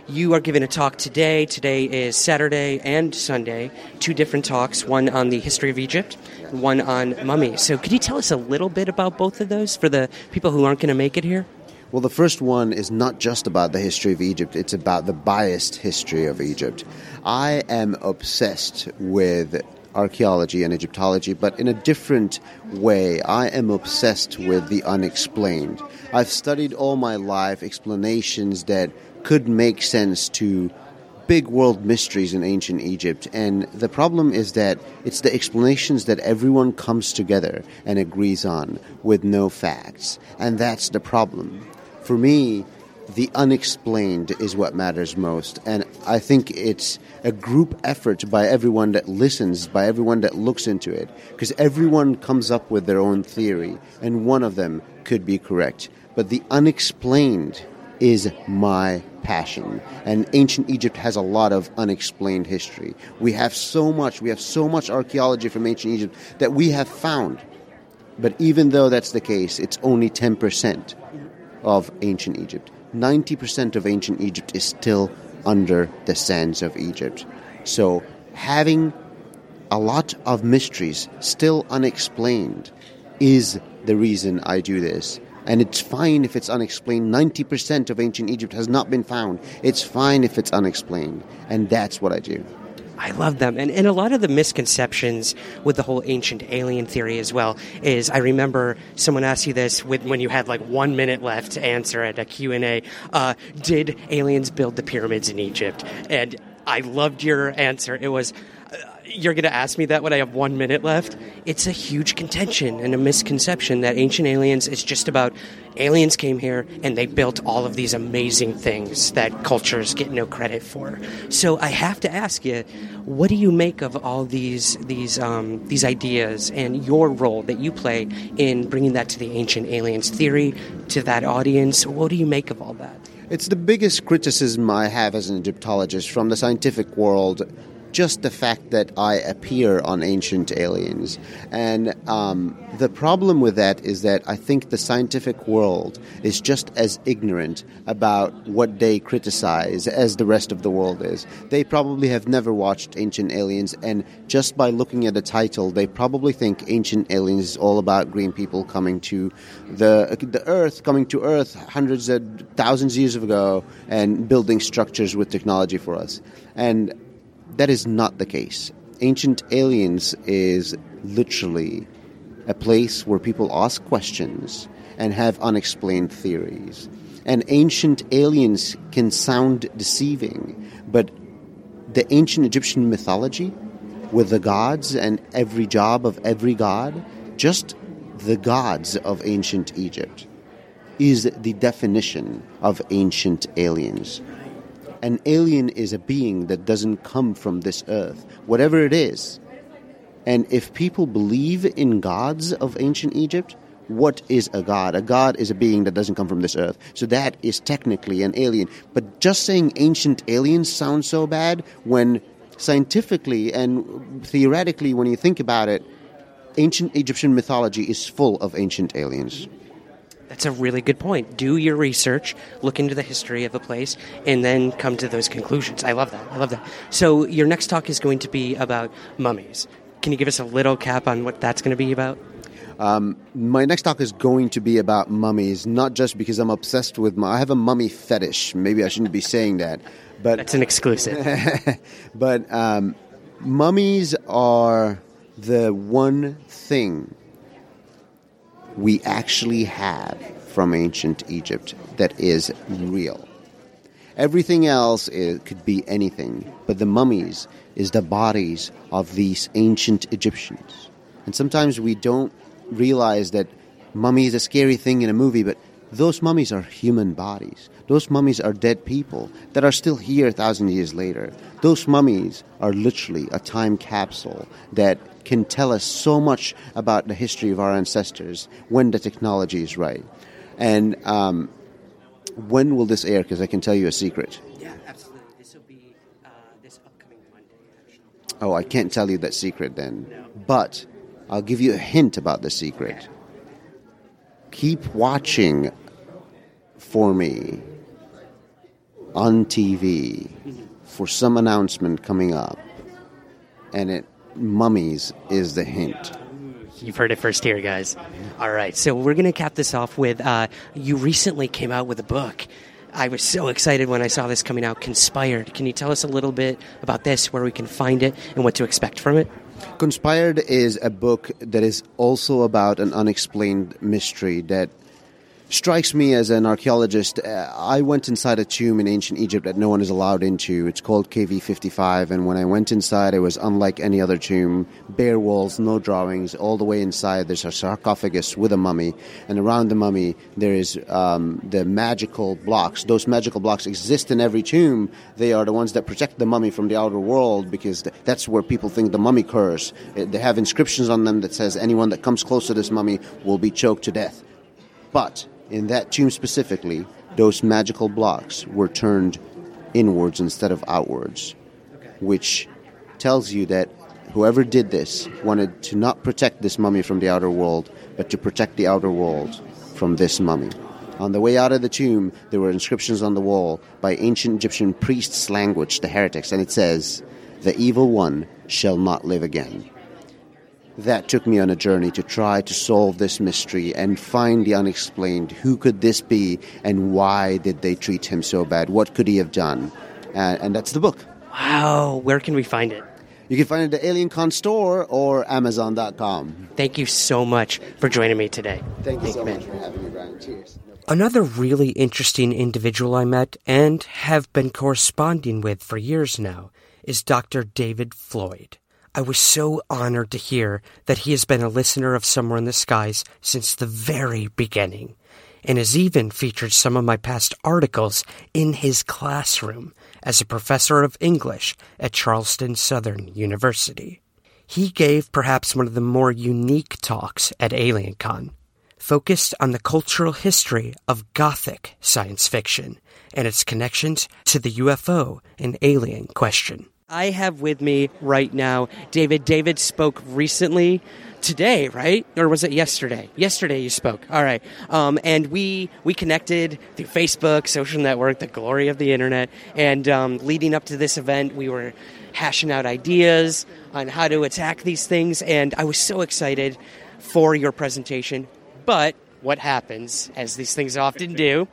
you are giving a talk today. Today is Saturday and Sunday. Two different talks, one on the history of Egypt, one on mummies. So, could you tell us a little bit about both of those for the people who aren't going to make it here? Well, the first one is not just about the history of Egypt, it's about the biased history of Egypt. I am obsessed with archaeology and Egyptology, but in a different way. I am obsessed with the unexplained. I've studied all my life explanations that could make sense to big world mysteries in ancient Egypt. And the problem is that it's the explanations that everyone comes together and agrees on with no facts. And that's the problem. For me, the unexplained is what matters most. And I think it's a group effort by everyone that listens, by everyone that looks into it, because everyone comes up with their own theory, and one of them could be correct. But the unexplained is my passion. And ancient Egypt has a lot of unexplained history. We have so much, we have so much archaeology from ancient Egypt that we have found. But even though that's the case, it's only 10% of ancient Egypt. 90% of ancient Egypt is still under the sands of Egypt. So having a lot of mysteries still unexplained is the reason I do this. And it's fine if it's unexplained. 90% of ancient Egypt has not been found. It's fine if it's unexplained. And that's what I do. I love them. And, and a lot of the misconceptions with the whole ancient alien theory as well is I remember someone asked you this with, when you had like one minute left to answer at a Q&A. Uh, did aliens build the pyramids in Egypt? And I loved your answer. It was, you're going to ask me that when I have one minute left? It's a huge contention and a misconception that ancient aliens is just about aliens came here and they built all of these amazing things that cultures get no credit for. So I have to ask you, what do you make of all these these um, these ideas and your role that you play in bringing that to the ancient aliens theory to that audience? What do you make of all that? It's the biggest criticism I have as an Egyptologist from the scientific world just the fact that I appear on Ancient Aliens. And um, the problem with that is that I think the scientific world is just as ignorant about what they criticize as the rest of the world is. They probably have never watched Ancient Aliens, and just by looking at the title, they probably think Ancient Aliens is all about green people coming to the, the Earth, coming to Earth hundreds of thousands of years ago, and building structures with technology for us. And that is not the case. Ancient Aliens is literally a place where people ask questions and have unexplained theories. And ancient aliens can sound deceiving, but the ancient Egyptian mythology, with the gods and every job of every god, just the gods of ancient Egypt, is the definition of ancient aliens. An alien is a being that doesn't come from this earth, whatever it is. And if people believe in gods of ancient Egypt, what is a god? A god is a being that doesn't come from this earth. So that is technically an alien. But just saying ancient aliens sounds so bad when scientifically and theoretically, when you think about it, ancient Egyptian mythology is full of ancient aliens. That's a really good point. Do your research, look into the history of a place, and then come to those conclusions. I love that. I love that. So, your next talk is going to be about mummies. Can you give us a little cap on what that's going to be about? Um, my next talk is going to be about mummies, not just because I'm obsessed with. Mummies. I have a mummy fetish. Maybe I shouldn't be saying that, but that's an exclusive. but um, mummies are the one thing we actually have from ancient Egypt that is real. Everything else could be anything, but the mummies is the bodies of these ancient Egyptians. And sometimes we don't realize that mummy is a scary thing in a movie, but those mummies are human bodies. Those mummies are dead people that are still here a thousand years later. Those mummies are literally a time capsule that can tell us so much about the history of our ancestors when the technology is right. And um, when will this air? Because I can tell you a secret. Yeah, absolutely. This will be uh, this upcoming Monday, actually. Oh, I can't tell you that secret then. No. But I'll give you a hint about the secret. Okay. Keep watching for me on TV for some announcement coming up, and it mummies is the hint. You've heard it first here, guys. All right, so we're going to cap this off with uh, you recently came out with a book. I was so excited when I saw this coming out, Conspired. Can you tell us a little bit about this, where we can find it, and what to expect from it? Conspired is a book that is also about an unexplained mystery that strikes me as an archaeologist. Uh, I went inside a tomb in ancient Egypt that no one is allowed into. It's called KV 55, and when I went inside, it was unlike any other tomb. Bare walls, no drawings. All the way inside, there's a sarcophagus with a mummy, and around the mummy, there is um, the magical blocks. Those magical blocks exist in every tomb. They are the ones that protect the mummy from the outer world because that's where people think the mummy curse. Uh, they have inscriptions on them that says anyone that comes close to this mummy will be choked to death. But in that tomb specifically, those magical blocks were turned inwards instead of outwards, which tells you that whoever did this wanted to not protect this mummy from the outer world, but to protect the outer world from this mummy. On the way out of the tomb, there were inscriptions on the wall by ancient Egyptian priests' language, the heretics, and it says, The evil one shall not live again that took me on a journey to try to solve this mystery and find the unexplained. Who could this be, and why did they treat him so bad? What could he have done? Uh, and that's the book. Wow, where can we find it? You can find it at the Alien Con store or Amazon.com. Thank you so much for joining me today. Thank you so much for having me, Brian. Cheers. Another really interesting individual I met and have been corresponding with for years now is Dr. David Floyd. I was so honored to hear that he has been a listener of Somewhere in the Skies since the very beginning, and has even featured some of my past articles in his classroom as a professor of English at Charleston Southern University. He gave perhaps one of the more unique talks at AlienCon, focused on the cultural history of Gothic science fiction and its connections to the UFO and alien question. I have with me right now David. David spoke recently today, right? Or was it yesterday? Yesterday you spoke. All right. Um, and we we connected through Facebook, social network, the glory of the internet. And um, leading up to this event, we were hashing out ideas on how to attack these things. And I was so excited for your presentation. But what happens, as these things often do,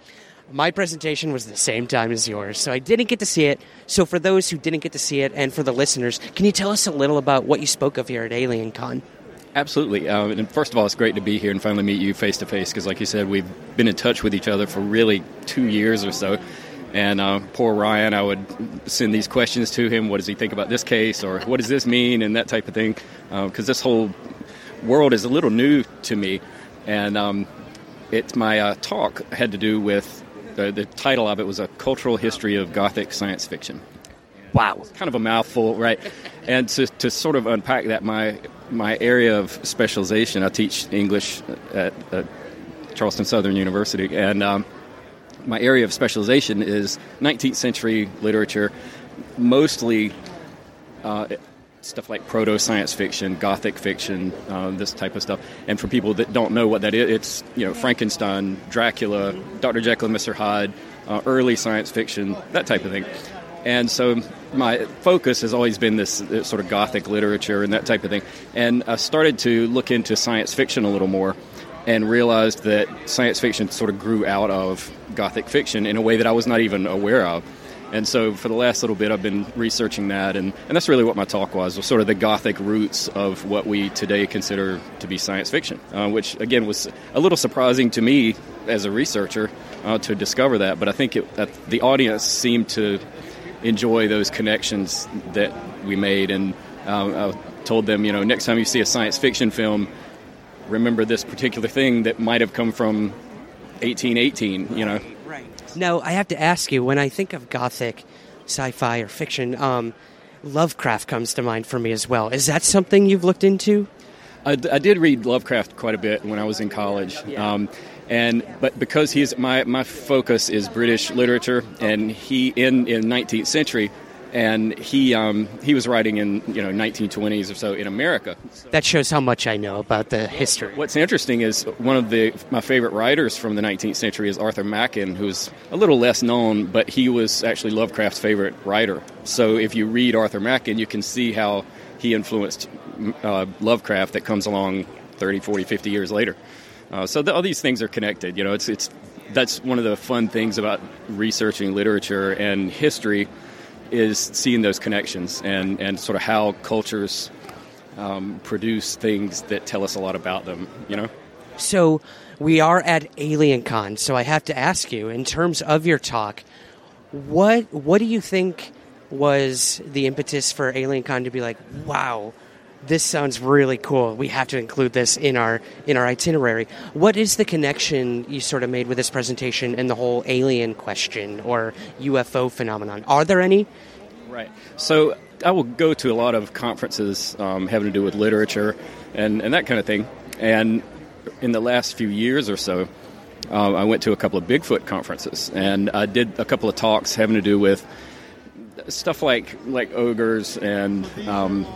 my presentation was the same time as yours, so I didn't get to see it. So, for those who didn't get to see it, and for the listeners, can you tell us a little about what you spoke of here at Alien Con? Absolutely. Um, and first of all, it's great to be here and finally meet you face to face because, like you said, we've been in touch with each other for really two years or so. And uh, poor Ryan, I would send these questions to him. What does he think about this case, or what does this mean, and that type of thing? Because uh, this whole world is a little new to me, and um, it my uh, talk had to do with the, the title of it was a cultural history of Gothic science fiction. Wow, it's kind of a mouthful, right? and to, to sort of unpack that, my my area of specialization, I teach English at, at Charleston Southern University, and um, my area of specialization is 19th century literature, mostly uh, stuff like proto science fiction, gothic fiction, uh, this type of stuff. And for people that don't know what that is, it's you know Frankenstein, Dracula, Dr. Jekyll and Mr. Hyde, uh, early science fiction, that type of thing. And so my focus has always been this, this sort of gothic literature and that type of thing. And I started to look into science fiction a little more and realized that science fiction sort of grew out of gothic fiction in a way that I was not even aware of. And so for the last little bit, I've been researching that, and, and that's really what my talk was, was sort of the gothic roots of what we today consider to be science fiction, uh, which, again, was a little surprising to me as a researcher uh, to discover that, but I think it, that the audience seemed to enjoy those connections that we made, and uh, I told them, you know, next time you see a science fiction film, remember this particular thing that might have come from 1818, you know. Now, I have to ask you, when I think of gothic sci-fi or fiction, um, Lovecraft comes to mind for me as well. Is that something you've looked into? I, I did read Lovecraft quite a bit when I was in college. Um, and but because he's my, my focus is British literature, and he in in 19th century, and he um, he was writing in you know 1920s or so in America. That shows how much I know about the history. What's interesting is one of the my favorite writers from the 19th century is Arthur Machen, who's a little less known, but he was actually Lovecraft's favorite writer. So if you read Arthur Machen, you can see how he influenced uh, Lovecraft that comes along 30, 40, 50 years later. Uh, so the, all these things are connected. You know, it's it's that's one of the fun things about researching literature and history is seeing those connections and, and sort of how cultures um, produce things that tell us a lot about them, you know? So we are at Alien Con, so I have to ask you, in terms of your talk, what what do you think was the impetus for Alien Con to be like, wow, this sounds really cool. We have to include this in our in our itinerary. What is the connection you sort of made with this presentation and the whole alien question or UFO phenomenon? Are there any? Right. So I will go to a lot of conferences um, having to do with literature and, and that kind of thing. And in the last few years or so, uh, I went to a couple of Bigfoot conferences, and I did a couple of talks having to do with stuff like like ogres and um,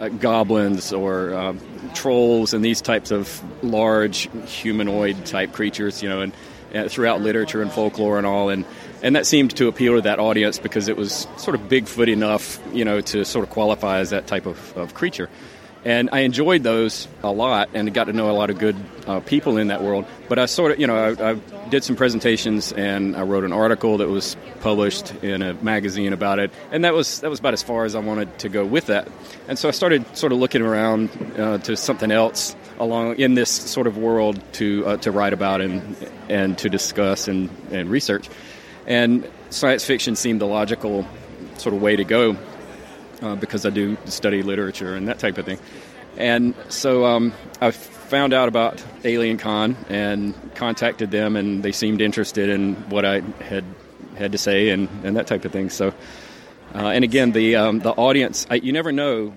uh, goblins or uh, trolls and these types of large humanoid type creatures, you know, and, and, throughout literature and folklore and all, and and that seemed to appeal to that audience because it was sort of Bigfoot enough, you know, to sort of qualify as that type of, of creature. And I enjoyed those a lot and got to know a lot of good uh, people in that world. But I sort of, you know, I, I, did some presentations and I wrote an article that was published in a magazine about it. And that was that was about as far as I wanted to go with that. And so I started sort of looking around uh, to something else along in this sort of world to uh, to write about and and to discuss and, and research. And science fiction seemed the logical sort of way to go uh, because I do study literature and that type of thing. And so um, I found out about Alien Con and contacted them, and they seemed interested in what I had had to say and, and that type of thing. So, uh, and again, the um, the audience, I, you never know.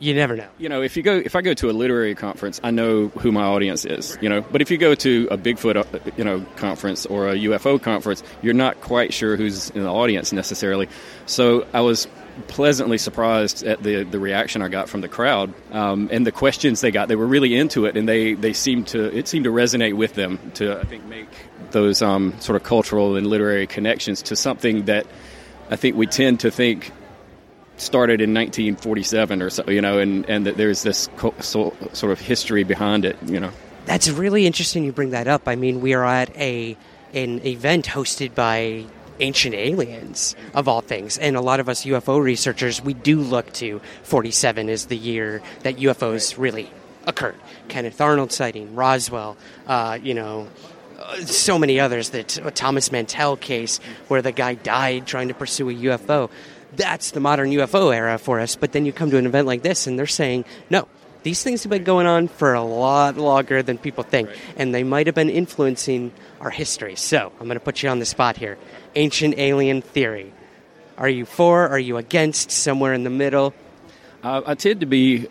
You never know. You know, if you go, if I go to a literary conference, I know who my audience is. You know, but if you go to a Bigfoot, uh, you know, conference or a UFO conference, you're not quite sure who's in the audience necessarily. So I was pleasantly surprised at the, the reaction I got from the crowd um, and the questions they got. They were really into it, and they, they seemed to it seemed to resonate with them to I think make those um, sort of cultural and literary connections to something that I think we tend to think started in 1947 or so, you know, and, and that there's this co- so, sort of history behind it, you know. That's really interesting you bring that up. I mean, we are at a an event hosted by ancient aliens of all things. And a lot of us UFO researchers, we do look to 47 as the year that UFOs really occurred. Kenneth Arnold sighting, Roswell, uh, you know, uh, so many others. That Thomas Mantell case where the guy died trying to pursue a UFO. That's the modern UFO era for us. But then you come to an event like this and they're saying, no, these things have been going on for a lot longer than people think, right. and they might have been influencing our history. So I'm going to put you on the spot here. Ancient alien theory. Are you for? Are you against? Somewhere in the middle. Uh, I tend to be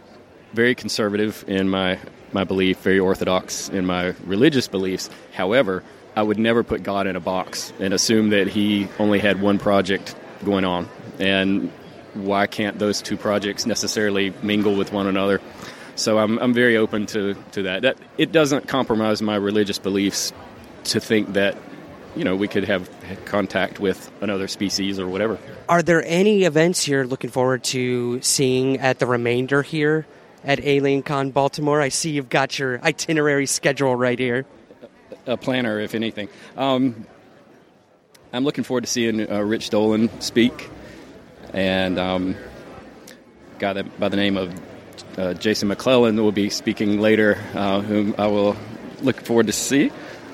very conservative in my my belief, very orthodox in my religious beliefs. However, I would never put God in a box and assume that He only had one project going on. And why can't those two projects necessarily mingle with one another? So I'm, I'm very open to, to that. that. It doesn't compromise my religious beliefs to think that, you know, we could have contact with another species or whatever. Are there any events you're looking forward to seeing at the remainder here at AlienCon Baltimore? I see you've got your itinerary schedule right here. A planner, if anything. Um, I'm looking forward to seeing uh, Rich Dolan speak, and um, guy by the name of uh, Jason McClellan will be speaking later, uh, whom I will look forward to see.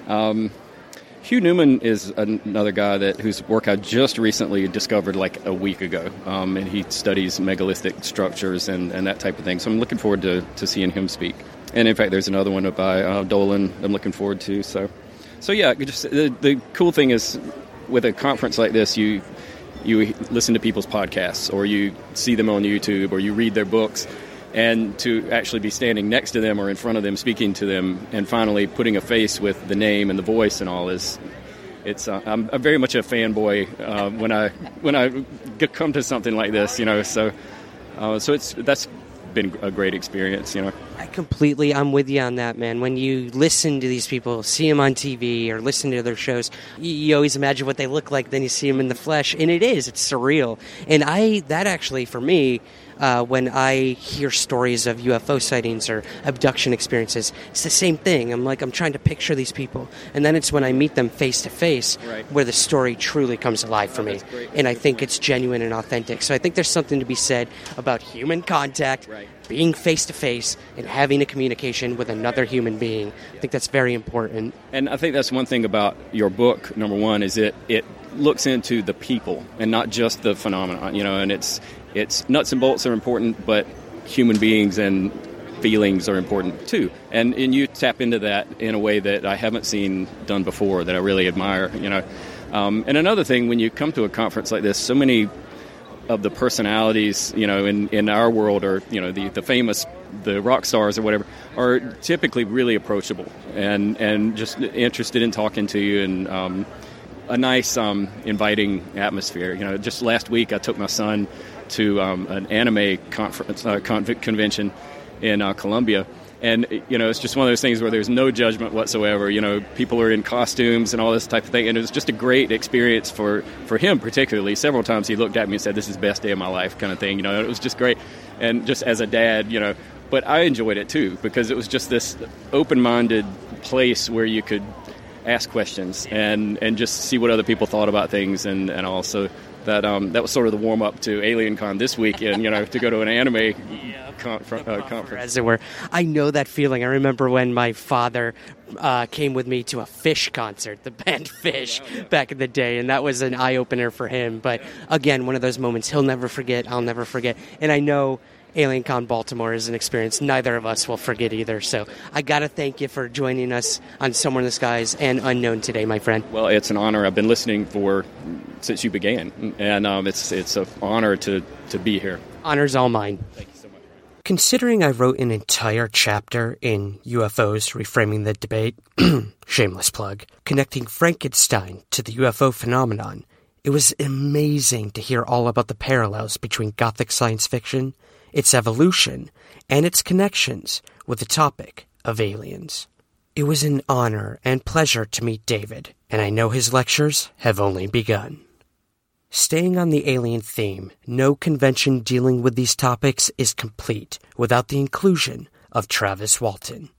Um, Hugh Newman is another guy that whose work I just recently discovered like a week ago, um, and he studies megalithic structures and, and that type of thing. So I'm looking forward to, to seeing him speak. And in fact, there's another one by uh, Dolan I'm looking forward to. So, so yeah, just the, the cool thing is with a conference like this, you you listen to people's podcasts or you see them on YouTube or you read their books and to actually be standing next to them or in front of them, speaking to them, and finally putting a face with the name and the voice and all is. It's uh, I'm, I'm, very much a fanboy uh, when I when I come to something like this, you know. So uh, so it's that's been a great experience, you know. I completely, I'm with you on that, man. When you listen to these people, see them on TV or listen to their shows, you, you, always imagine what they look like. Then you see them in the flesh, and it is, it's surreal. And I, that actually, for me, uh, when I hear stories of UFO sightings or abduction experiences. It's the same thing. I'm like, I'm trying to picture these people. And then it's when I meet them face to face where the story truly comes alive for me. And I think it's genuine and authentic. So I think there's something to be said about human contact, right. Being face to face, and having a communication with another human being. I think that's very important. And I think that's one thing about your book, number one, is it, it looks into the people and not just the phenomenon, you know, and it's it's nuts and bolts are important, but human beings and feelings are important too. And and you tap into that in a way that I haven't seen done before that I really admire. You know, um, and another thing when you come to a conference like this, so many of the personalities, you know, in, in our world or you know the, the famous the rock stars or whatever are typically really approachable and and just interested in talking to you and um, a nice um, inviting atmosphere. You know, just last week I took my son to um, an anime conference uh, con- convention in uh. And you know, it's just one of those things where there's no judgment whatsoever. You know, people are in costumes and all this type of thing, and it was just a great experience for for him, particularly. Several times he looked at me and said, "This is the best day of my life," kind of thing. You know, it was just great. And just as a dad, you know, but I enjoyed it too because it was just this open-minded place where you could ask questions and and just see what other people thought about things and and also that um, that was sort of the warm up to Alien Con this weekend. You know, to go to an anime yeah, con- uh, conference, as it were. I know that feeling. I remember when my father uh, came with me to a Fish concert, the band Phish, back in the day, and that was an eye opener for him. But again, one of those moments he'll never forget. I'll never forget, and I know AlienCon Baltimore is an experience neither of us will forget either. So I got to thank you for joining us on Somewhere in the Skies and Unknown today, my friend. Well, it's an honor. I've been listening for since you began, and um, it's it's an honor to to be here. Honor's all mine. Thank you so much. Considering I wrote an entire chapter in UFOs reframing the debate, shameless plug, connecting Frankenstein to the UFO phenomenon, it was amazing to hear all about the parallels between Gothic science fiction its evolution, and its connections with the topic of aliens. It was an honor and pleasure to meet David, and I know his lectures have only begun. Staying on the alien theme, no convention dealing with these topics is complete without the inclusion of Travis Walton.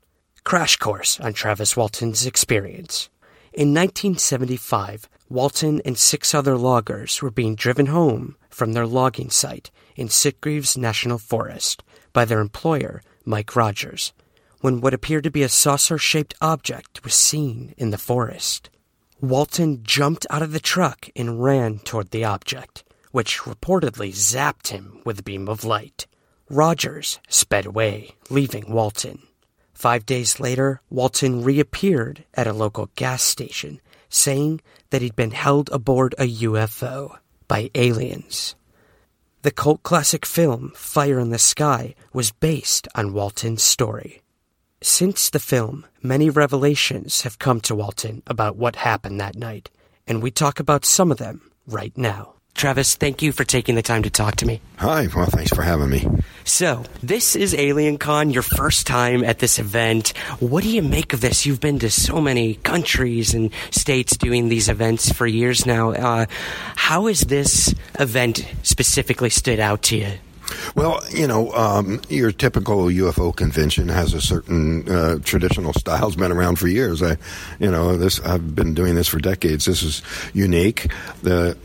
Crash course on Travis Walton's experience. In 1975, Walton and six other loggers were being driven home from their logging site in Sitgreaves National Forest by their employer, Mike Rogers, when what appeared to be a saucer shaped object was seen in the forest. Walton jumped out of the truck and ran toward the object, which reportedly zapped him with a beam of light. Rogers sped away, leaving Walton. Five days later, Walton reappeared at a local gas station, saying that he'd been held aboard a UFO by aliens. The cult classic film Fire in the Sky was based on Walton's story. Since the film, many revelations have come to Walton about what happened that night, and we talk about some of them right now. Travis, thank you for taking the time to talk to me. Hi, well, thanks for having me. So, this is Alien Con, your first time at this event. What do you make of this? You've been to so many countries and states doing these events for years now. Uh, how has this event specifically stood out to you? Well, you know, um, your typical UFO convention has a certain uh, traditional style. It's been around for years. I, you know, this I've been doing this for decades. This is unique. The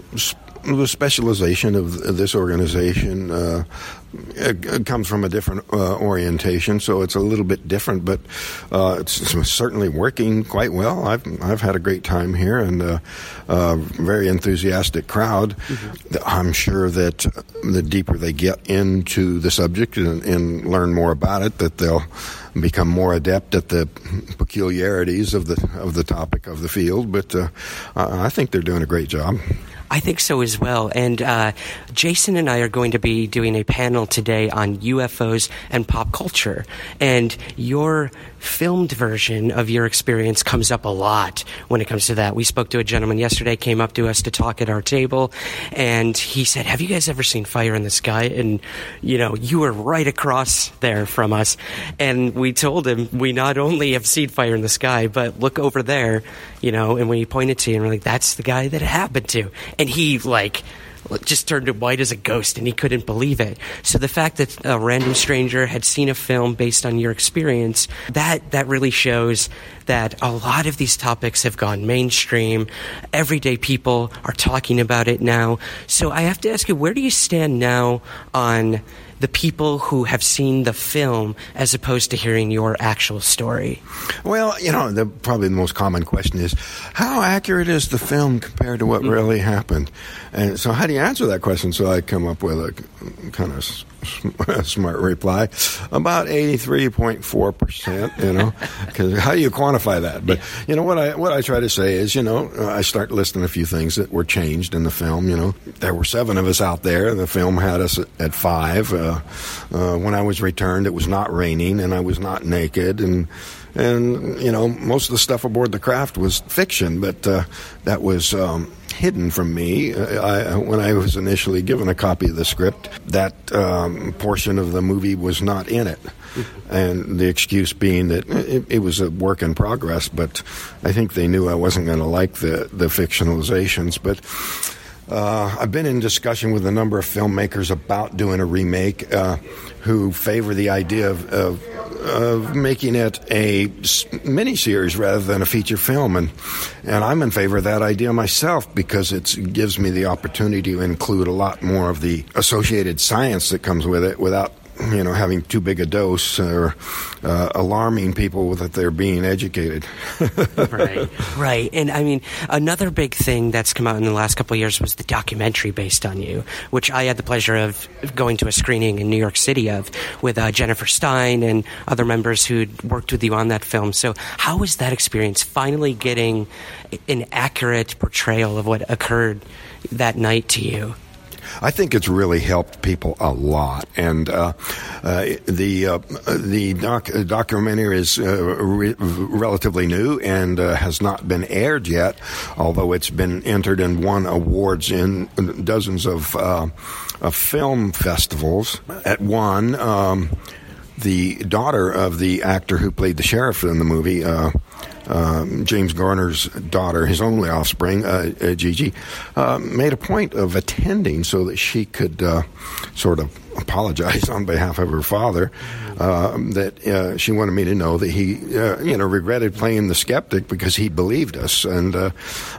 the specialization of this organization uh, comes from a different uh, orientation, so it's a little bit different, but uh, it's certainly working quite well. I've I've had a great time here and a uh, uh, very enthusiastic crowd. Mm-hmm. I'm sure that the deeper they get into the subject and, and, learn more about it, that they'll become more adept at the peculiarities of the of the topic of the field. But uh, I think they're doing a great job. I think so as well. And uh, Jason and I are going to be doing a panel today on UFOs and pop culture. And your filmed version of your experience comes up a lot when it comes to that. We spoke to a gentleman yesterday, came up to us to talk at our table, and he said, Have you guys ever seen Fire in the Sky? And, you know, you were right across there from us. And we told him, We not only have seen Fire in the Sky, but look over there, you know, and when we pointed to you and we're like, That's the guy that it happened to. And he, like, just turned white as a ghost and he couldn't believe it. So the fact that a random stranger had seen a film based on your experience, that, that really shows that a lot of these topics have gone mainstream. Everyday people are talking about it now. So I have to ask you, where do you stand now on the people who have seen the film as opposed to hearing your actual story? Well, you know, the, probably the most common question is how accurate is the film compared to what mm-hmm. really happened? And so, how do you answer that question? So, I come up with a kind of smart reply. About 83.4% you know because how do you quantify that? But you know what i what i try to say is you know i start listing a few things that were changed in the film you know. There were seven of us out there. The film had us at five. Uh, uh, when i was returned it was not raining and i was not naked. And and you know most of the stuff aboard the craft was fiction but uh, that was um, hidden from me. I, when I was initially given a copy of the script, that um, portion of the movie was not in it. And the excuse being that it, it, was a work in progress, but I think they knew I wasn't going to like the, the fictionalizations. But uh, I've been in discussion with a number of filmmakers about doing a remake uh, who favor the idea of, of, of making it a miniseries rather than a feature film. And, and I'm in favor of that idea myself because it gives me the opportunity to include a lot more of the associated science that comes with it without you know, having too big a dose or uh, alarming people that they're being educated. right, right. And I mean, another big thing that's come out in the last couple of years was the documentary based on you, which I had the pleasure of going to a screening in New York City of with uh, Jennifer Stein and other members who'd worked with you on that film. So, how was that experience finally getting an accurate portrayal of what occurred that night to you? I think it's really helped people a lot. And uh, uh, the uh, the doc- documentary is uh, re- relatively new and uh, has not been aired yet, although it's been entered and won awards in dozens of, uh, of film festivals. At one. Um, the daughter of the actor who played the sheriff in the movie, um, James Garner's daughter, his only offspring, uh, uh, Gigi, uh, made a point of attending so that she could uh, sort of apologize on behalf of her father. Um, that uh, she wanted me to know that he, you know, regretted playing the skeptic because he believed us, and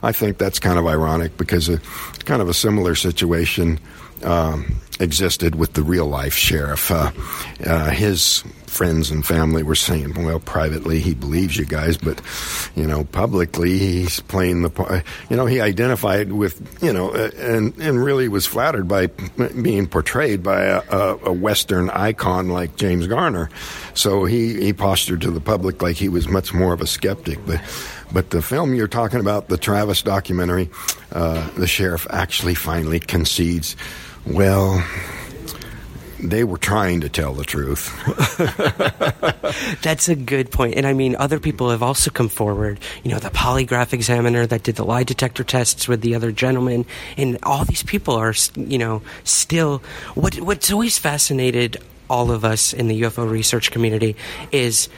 I think that's kind of ironic because it's kind of a similar situation. Um, existed with the real life sheriff. Uh, uh, his friends and family were saying, well, privately he believes you guys, but you know, publicly he's playing the part. You know, he identified with you know, and and really was flattered by being portrayed by a, a, a Western icon like James Garner. So he he postured to the public like he was much more of a skeptic, but. But the film you're talking about, the Travis documentary, uh, the sheriff actually finally concedes well, they were trying to tell the truth. That's a good point. And I mean, other people have also come forward. You know, the polygraph examiner that did the lie detector tests with the other gentleman, and all these people are, you know, still. What what's always fascinated all of us in the UFO research community is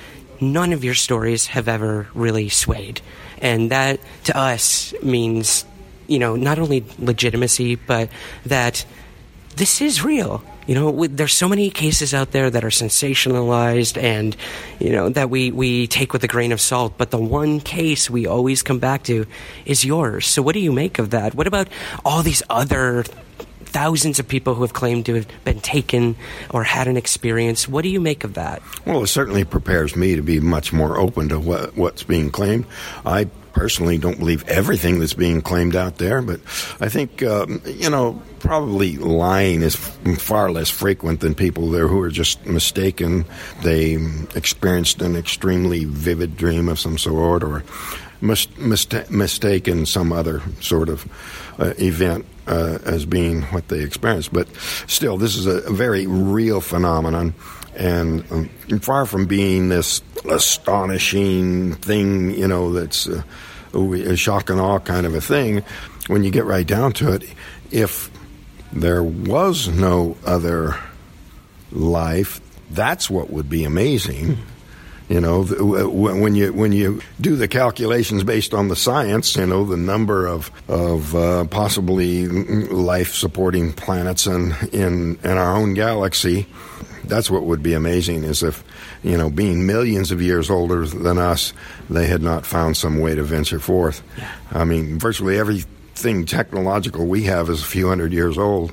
none of your stories have ever really swayed, and that to us means, you know, not only legitimacy, but that this is real. You know, with, there's so many cases out there that are sensationalized and, you know, that we, we take with a grain of salt. But the one case we always come back to is yours. So what do you make of that? What about all these other thousands of people who have claimed to have been taken or had an experience? What do you make of that? Well, it certainly prepares me to be much more open to what, what's being claimed. I personally don't believe everything that's being claimed out there, but I think, um, you know, probably lying is far less frequent than people there who are just mistaken. They experienced an extremely vivid dream of some sort or mis- mista- mistaken some other sort of uh, event uh, as being what they experienced. But still, this is a, a very real phenomenon. And um, far from being this astonishing thing, you know, that's uh, a shock and awe kind of a thing, when you get right down to it, if there was no other life, that's what would be amazing. You know, when you when you do the calculations based on the science, you know the number of of uh, possibly life supporting planets in, in in our own galaxy, that's what would be amazing. Is if you know, being millions of years older than us, they had not found some way to venture forth. I mean, virtually everything technological we have is a few hundred years old,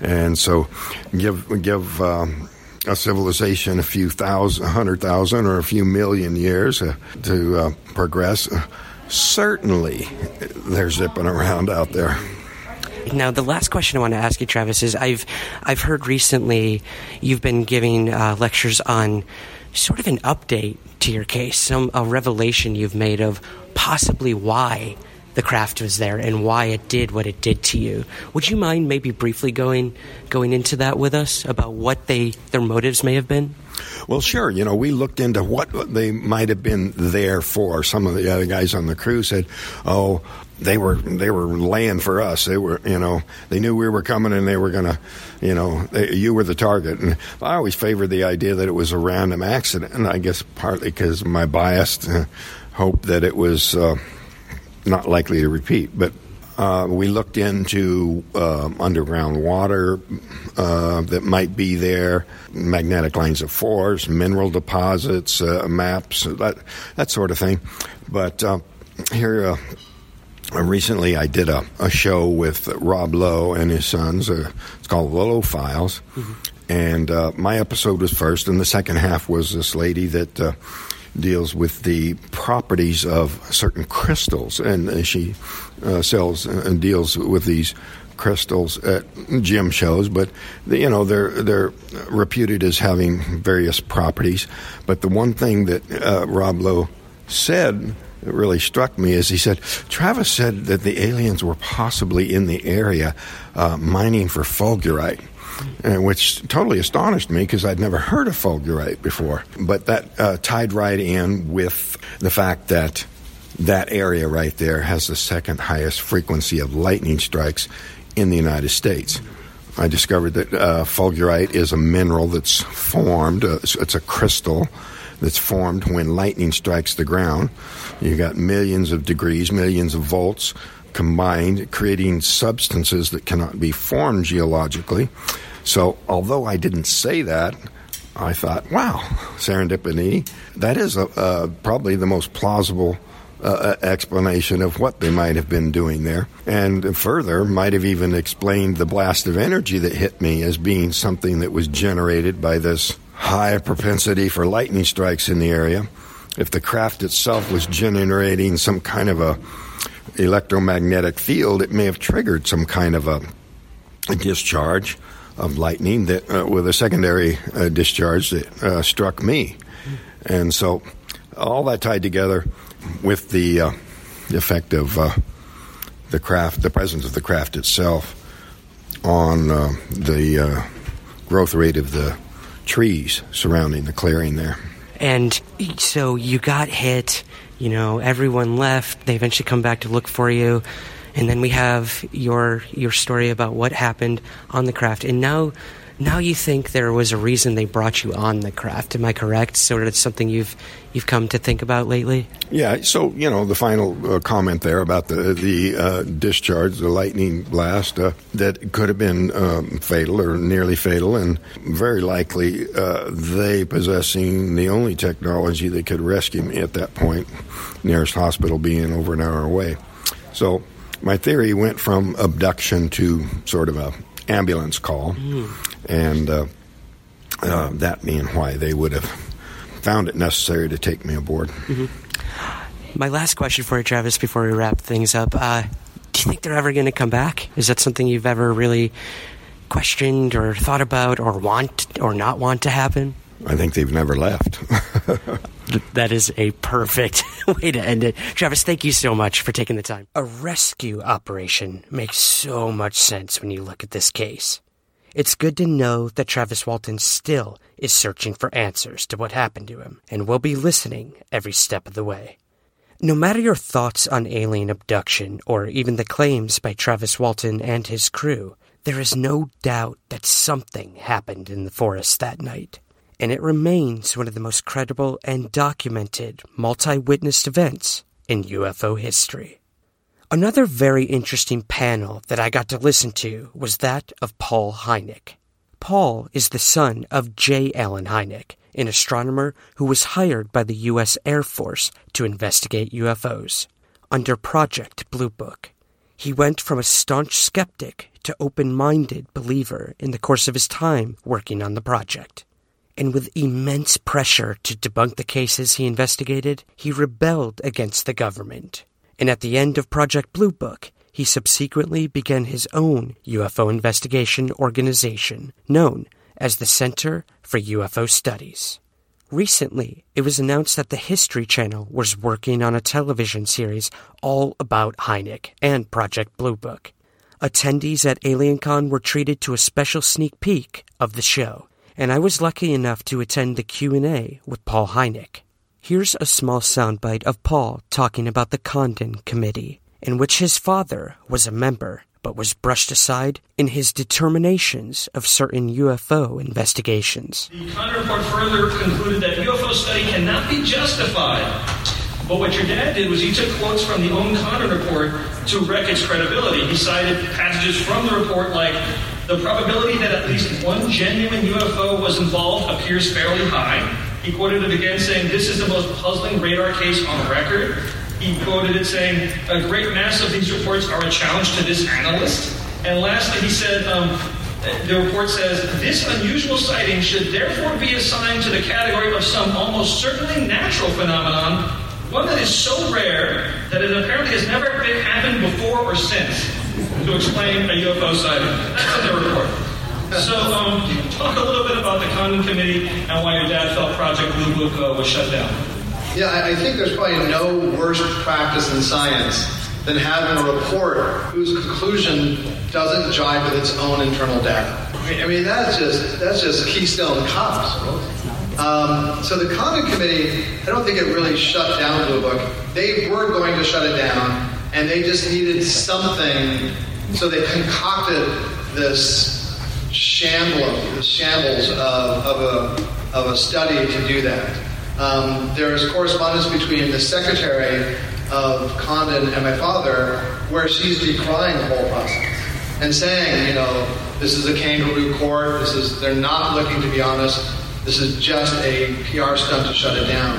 and so give give. Um, a civilization a few thousand, a hundred thousand, or a few million years uh, to uh, progress. Uh, certainly, they're zipping around out there. Now, the last question I want to ask you, Travis, is I've I've heard recently you've been giving uh, lectures on sort of an update to your case, some a revelation you've made of possibly why the craft was there and why it did what it did to you. Would you mind maybe briefly going going into that with us about what they their motives may have been? Well, sure. You know, we looked into what they might have been there for. Some of the other guys on the crew said, "Oh, they were they were laying for us. They were, you know, they knew we were coming and they were to, you know, they, you were the target." And I always favored the idea that it was a random accident, and I guess partly because my biased uh, hope that it was. Uh, not likely to repeat. But uh, we looked into uh, underground water uh, that might be there, magnetic lines of force, mineral deposits, uh, maps, that that sort of thing. But uh, here. Uh, recently, I did a, a, show with Rob Lowe and his sons. it's called Lowe Files. Mm-hmm. And my episode was first, and the second half was this lady that deals with the properties of certain crystals, and she uh, sells and deals with these crystals at gym shows, but you know they're they're reputed as having various properties. But the one thing that uh, Rob Lowe said that really struck me is he said Travis said that the aliens were possibly in the area uh, mining for fulgurite which totally astonished me because I'd never heard of fulgurite before. But that uh, tied right in with the fact that that area right there has the second highest frequency of lightning strikes in the United States. I discovered that uh, fulgurite is a mineral that's formed, uh, it's a crystal that's formed when lightning strikes the ground. You got millions of degrees, millions of volts combined, creating substances that cannot be formed geologically. So, although I didn't say that, I thought, wow, serendipity. That is a, uh, probably the most plausible uh, explanation of what they might have been doing there. And further, might have even explained the blast of energy that hit me as being something that was generated by this high propensity for lightning strikes in the area. If the craft itself was generating some kind of a electromagnetic field, it may have triggered some kind of a, a discharge of lightning that uh, with a secondary uh, discharge that uh, struck me, and so all that tied together with the, uh, effect of uh, the craft, the presence of the craft itself on uh, the growth rate of the trees surrounding the clearing there. And so you got hit, you know, everyone left. They eventually come back to look for you. And then we have your your story about what happened on the craft. And now now you think there was a reason they brought you on the craft. Am I correct? Sort of something you've you've come to think about lately? Yeah, so you know the final uh, comment there about the the uh, discharge, the lightning blast uh, that could have been um, fatal or nearly fatal, and very likely uh, they possessing the only technology that could rescue me at that point, nearest hospital being over an hour away. So my theory went from abduction to sort of a ambulance call, mm. and uh, uh, that being why they would have found it necessary to take me aboard. Mm-hmm. My last question for you, Travis, before we wrap things up: uh, Do you think they're ever going to come back? Is that something you've ever really questioned or thought about, or want or not want to happen? I think they've never left. that is a perfect way to end it. Travis, thank you so much for taking the time. A rescue operation makes so much sense when you look at this case. It's good to know that Travis Walton still is searching for answers to what happened to him and will be listening every step of the way. No matter your thoughts on alien abduction or even the claims by Travis Walton and his crew, there is no doubt that something happened in the forest that night and it remains one of the most credible and documented multi witnessed events in UFO history. Another very interesting panel that I got to listen to was that of Paul Hynek. Paul is the son of J. Allen Hynek, an astronomer who was hired by the U.S. Air Force to investigate UFOs. Under Project Blue Book, he went from a staunch skeptic to open minded believer in the course of his time working on the project and with immense pressure to debunk the cases he investigated, he rebelled against the government. And at the end of Project Blue Book, he subsequently began his own UFO investigation organization known as the Center for UFO Studies. Recently, it was announced that the History Channel was working on a television series all about Hynek and Project Blue Book. Attendees at AlienCon were treated to a special sneak peek of the show and I was lucky enough to attend the Q&A with Paul Hynek. Here's a small soundbite of Paul talking about the Condon Committee, in which his father was a member but was brushed aside in his determinations of certain UFO investigations. The Condon report further concluded that UFO study cannot be justified. But what your dad did was he took quotes from the own Condon report to wreck its credibility. He cited passages from the report like the probability that at least one genuine UFO was involved appears fairly high. He quoted it again saying, This is the most puzzling radar case on record. He quoted it saying, A great mass of these reports are a challenge to this analyst. And lastly, he said, um, the report says this unusual sighting should therefore be assigned to the category of some almost certainly natural phenomenon, one that is so rare that it apparently has never been happened before or since to explain a UFO sighting. That's in the report. So, um, talk a little bit about the Condon Committee and why your dad felt Project Blue Book uh, was shut down. Yeah, I think there's probably no worse practice in science than having a report whose conclusion doesn't jive with its own internal data. I mean, that's just that's just Keystone Cops. Um, so the Condon Committee, I don't think it really shut down Blue Book. They were going to shut it down, and they just needed something so they concocted this shambles, this shambles of, of, a, of a study to do that. Um, there is correspondence between the secretary of Condon and my father where she's decrying the whole process and saying, you know, this is a kangaroo court. This is they're not looking to be honest. This is just a PR stunt to shut it down.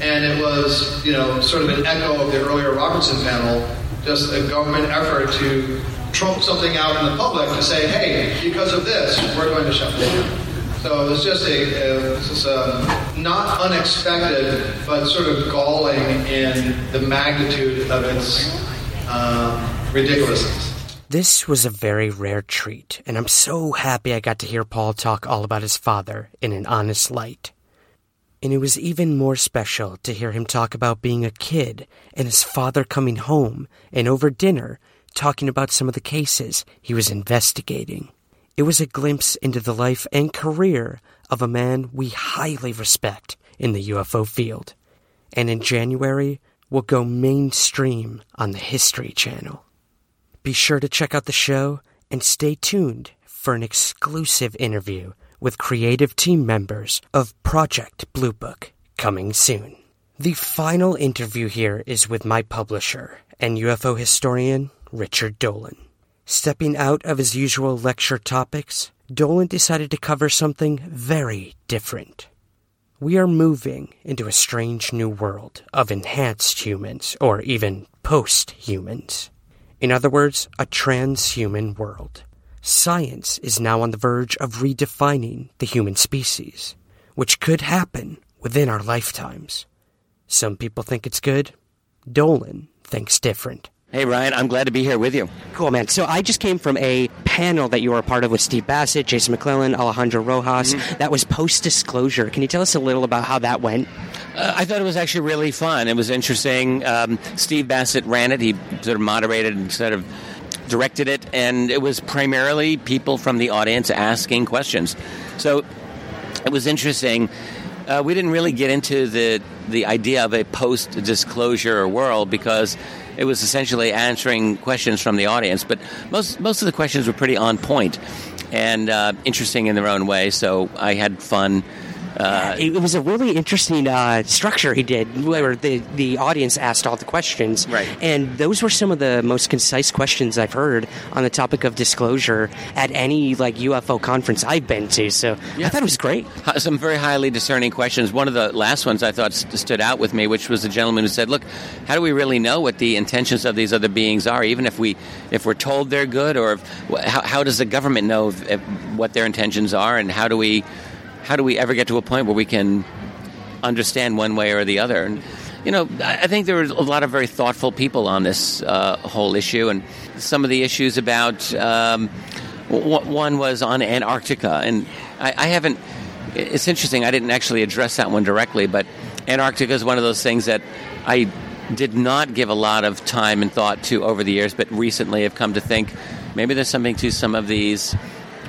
And it was, you know, sort of an echo of the earlier Robertson panel, just a government effort to trump something out in the public to say, hey, because of this, we're going to shut it down. So it was just a, it's a not unexpected, but sort of galling in the magnitude of its um, ridiculousness. This was a very rare treat, and I'm so happy I got to hear Paul talk all about his father in an honest light. And it was even more special to hear him talk about being a kid and his father coming home and over dinner talking about some of the cases he was investigating. It was a glimpse into the life and career of a man we highly respect in the UFO field. And in January, will go mainstream on the History Channel. Be sure to check out the show and stay tuned for an exclusive interview with creative team members of Project Blue Book coming soon. The final interview here is with my publisher and UFO historian, Richard Dolan. Stepping out of his usual lecture topics, Dolan decided to cover something very different. We are moving into a strange new world of enhanced humans, or even post humans. In other words, a transhuman world. Science is now on the verge of redefining the human species, which could happen within our lifetimes. Some people think it's good. Dolan thinks different. Hey, Ryan, I'm glad to be here with you. Cool, man. So I just came from a panel that you were a part of with Steve Bassett, Jason McClellan, Alejandro Rojas. Mm-hmm. That was post disclosure. Can you tell us a little about how that went? Uh, I thought it was actually really fun. It was interesting. Um, Steve Bassett ran it. He sort of moderated and sort of directed it, and it was primarily people from the audience asking questions. So it was interesting. Uh, we didn't really get into the the idea of a post disclosure world because it was essentially answering questions from the audience. But most most of the questions were pretty on point and uh, interesting in their own way. So I had fun uh, it, was a really interesting uh, structure he did, where the the audience asked all the questions, right? And those were some of the most concise questions I've heard on the topic of disclosure at any like UFO conference I've been to. So yeah. I thought it was great. Some very highly discerning questions. One of the last ones I thought st- stood out with me, which was the gentleman who said, "Look, how do we really know what the intentions of these other beings are? Even if we if we're told they're good, or if, how, how does the government know if, if, what their intentions are, and how do we?" How do we ever get to a point where we can understand one way or the other? And you know, I think there were a lot of very thoughtful people on this uh, whole issue, and some of the issues about um, one was on Antarctica, and I, I haven't. It's interesting. I didn't actually address that one directly, but Antarctica is one of those things that I did not give a lot of time and thought to over the years, but recently have come to think maybe there's something to some of these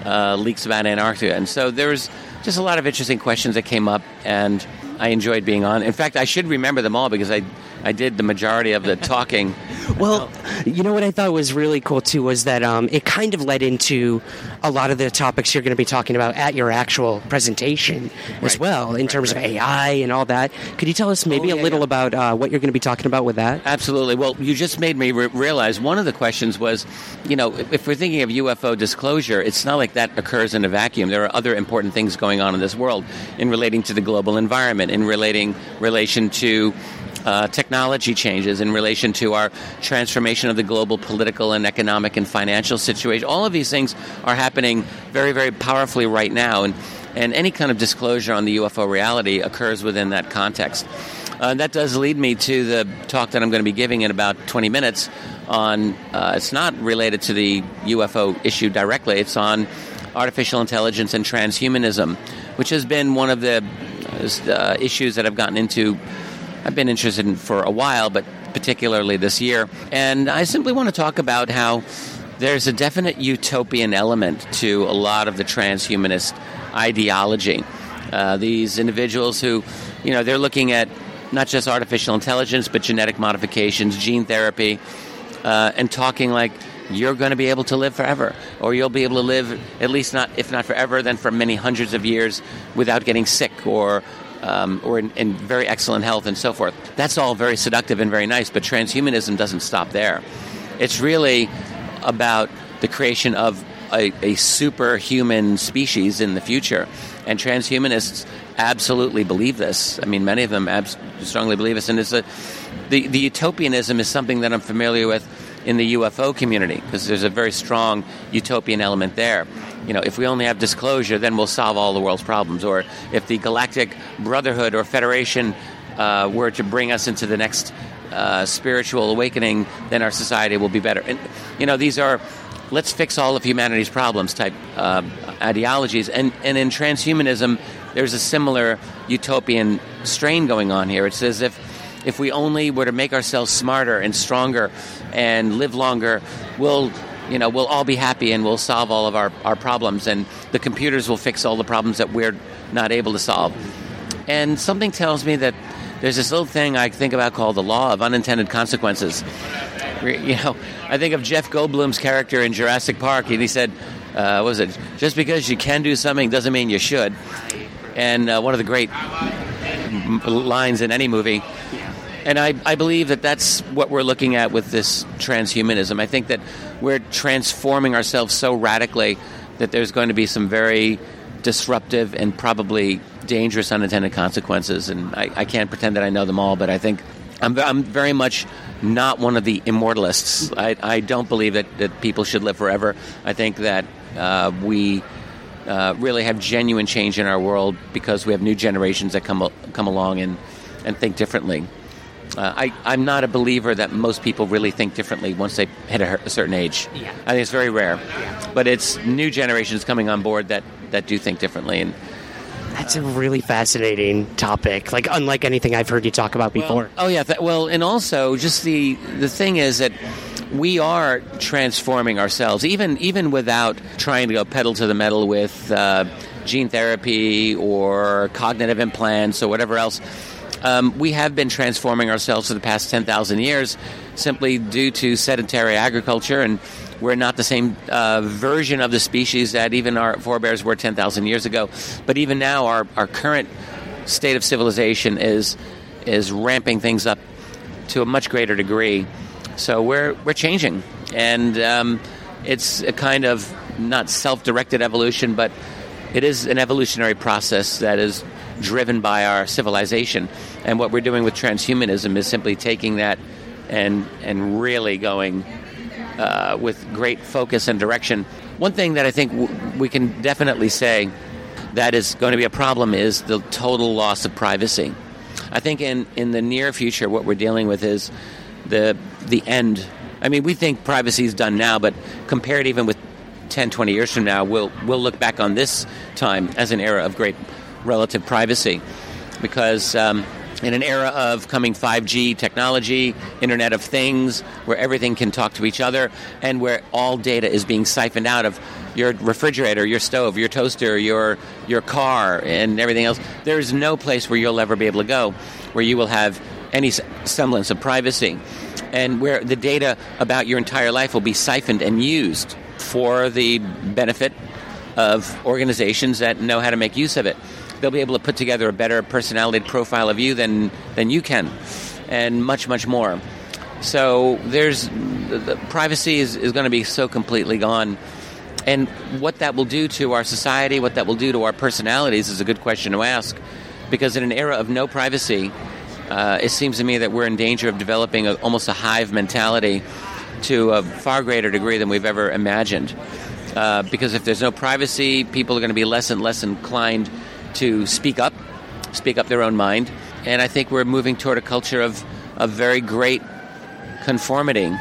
uh, leaks about Antarctica. And so there's just a lot of interesting questions that came up, and I enjoyed being on. In fact, I should remember them all because I I did the majority of the talking. well, you know what I thought was really cool too was that um, it kind of led into a lot of the topics you're going to be talking about at your actual presentation right. as well, in right, terms right. of AI and all that. Could you tell us maybe oh, yeah, a little yeah. about uh, what you're going to be talking about with that? Absolutely. Well, you just made me re- realize one of the questions was, you know, if we're thinking of UFO disclosure, it's not like that occurs in a vacuum. There are other important things going on in this world in relating to the global environment, in relating relation to uh, technology changes in relation to our transformation of the global political and economic and financial situation. All of these things are happening very, very powerfully right now, and, and any kind of disclosure on the UFO reality occurs within that context. Uh, that does lead me to the talk that I'm going to be giving in about 20 minutes on, uh, it's not related to the UFO issue directly, it's on artificial intelligence and transhumanism, which has been one of the uh, issues that I've gotten into I've been interested in for a while, but particularly this year. And I simply want to talk about how there's a definite utopian element to a lot of the transhumanist ideology. Uh, these individuals who, you know, they're looking at not just artificial intelligence, but genetic modifications, gene therapy, uh, and talking like you're going to be able to live forever, or you'll be able to live at least not, if not forever, then for many hundreds of years without getting sick or um, or in, in, very excellent health and so forth. That's all very seductive and very nice, but transhumanism doesn't stop there. It's really about the creation of a, a superhuman species in the future. And transhumanists absolutely believe this. I mean, many of them abs- strongly believe this. And it's a, the, the utopianism is something that I'm familiar with in the UFO community because there's a very strong utopian element there you know, if we only have disclosure, then we'll solve all the world's problems. Or if the Galactic Brotherhood or Federation uh, were to bring us into the next uh, spiritual awakening, then our society will be better. And, you know, these are let's fix all of humanity's problems type uh, ideologies. And, and in transhumanism, there's a similar utopian strain going on here. It's as if if we only were to make ourselves smarter and stronger and live longer, we'll you know, we'll all be happy and we'll solve all of our, our problems, and the computers will fix all the problems that we're not able to solve. And something tells me that there's this little thing I think about called the law of unintended consequences. You know, I think of Jeff Goldblum's character in Jurassic Park, and he said, uh, "What was it? Just because you can do something doesn't mean you should." And uh, one of the great lines in any movie. And I, I believe that that's what we're looking at with this transhumanism. I think that we're transforming ourselves so radically that there's going to be some very disruptive and probably dangerous unintended consequences. And I, I can't pretend that I know them all, but I think I'm, I'm very much not one of the immortalists. I, I don't believe that, that people should live forever. I think that uh, we uh, really have genuine change in our world because we have new generations that come come along and, and think differently. Uh, I, I'm not a believer that most people really think differently once they hit a, a certain age. Yeah. I think it's very rare. Yeah. But it's new generations coming on board that, that do think differently. And That's a really fascinating topic, like unlike anything I've heard you talk about before. Oh yeah, th- well, and also just the the thing is that we are transforming ourselves, even even without trying to go pedal to the metal with uh, gene therapy or cognitive implants or whatever else. Um, we have been transforming ourselves for the past 10,000 years simply due to sedentary agriculture, and we're not the same uh, version of the species that even our forebears were 10,000 years ago. But even now, our, our current state of civilization is, is ramping things up to a much greater degree. So we're, we're changing. And um, it's a kind of not self directed evolution, but it is an evolutionary process that is driven by our civilization. And what we're doing with transhumanism is simply taking that and and really going uh, with great focus and direction. One thing that I think w- we can definitely say that is going to be a problem is the total loss of privacy. I think in, in the near future, what we're dealing with is the the end. I mean, we think privacy is done now, but compared even with 10, 20 years from now, we'll we'll look back on this time as an era of great relative privacy, because. Um, in an era of coming 5G technology, Internet of Things, where everything can talk to each other, and where all data is being siphoned out of your refrigerator, your stove, your toaster, your your car, and everything else, there is no place where you'll ever be able to go where you will have any semblance of privacy, and where the data about your entire life will be siphoned and used for the benefit of organizations that know how to make use of it they'll be able to put together a better personality profile of you than than you can, and much much more. So there's the, the privacy is, is going to be so completely gone. And what that will do to our society, what that will do to our personalities, is a good question to ask. Because in an era of no privacy, uh, it seems to me that we're in danger of developing a, almost a hive mentality to a far greater degree than we've ever imagined. Uh, because if there's no privacy, people are going to be less and less inclined to speak up, speak up their own mind. And I think we're moving toward a culture of, of very great conformity.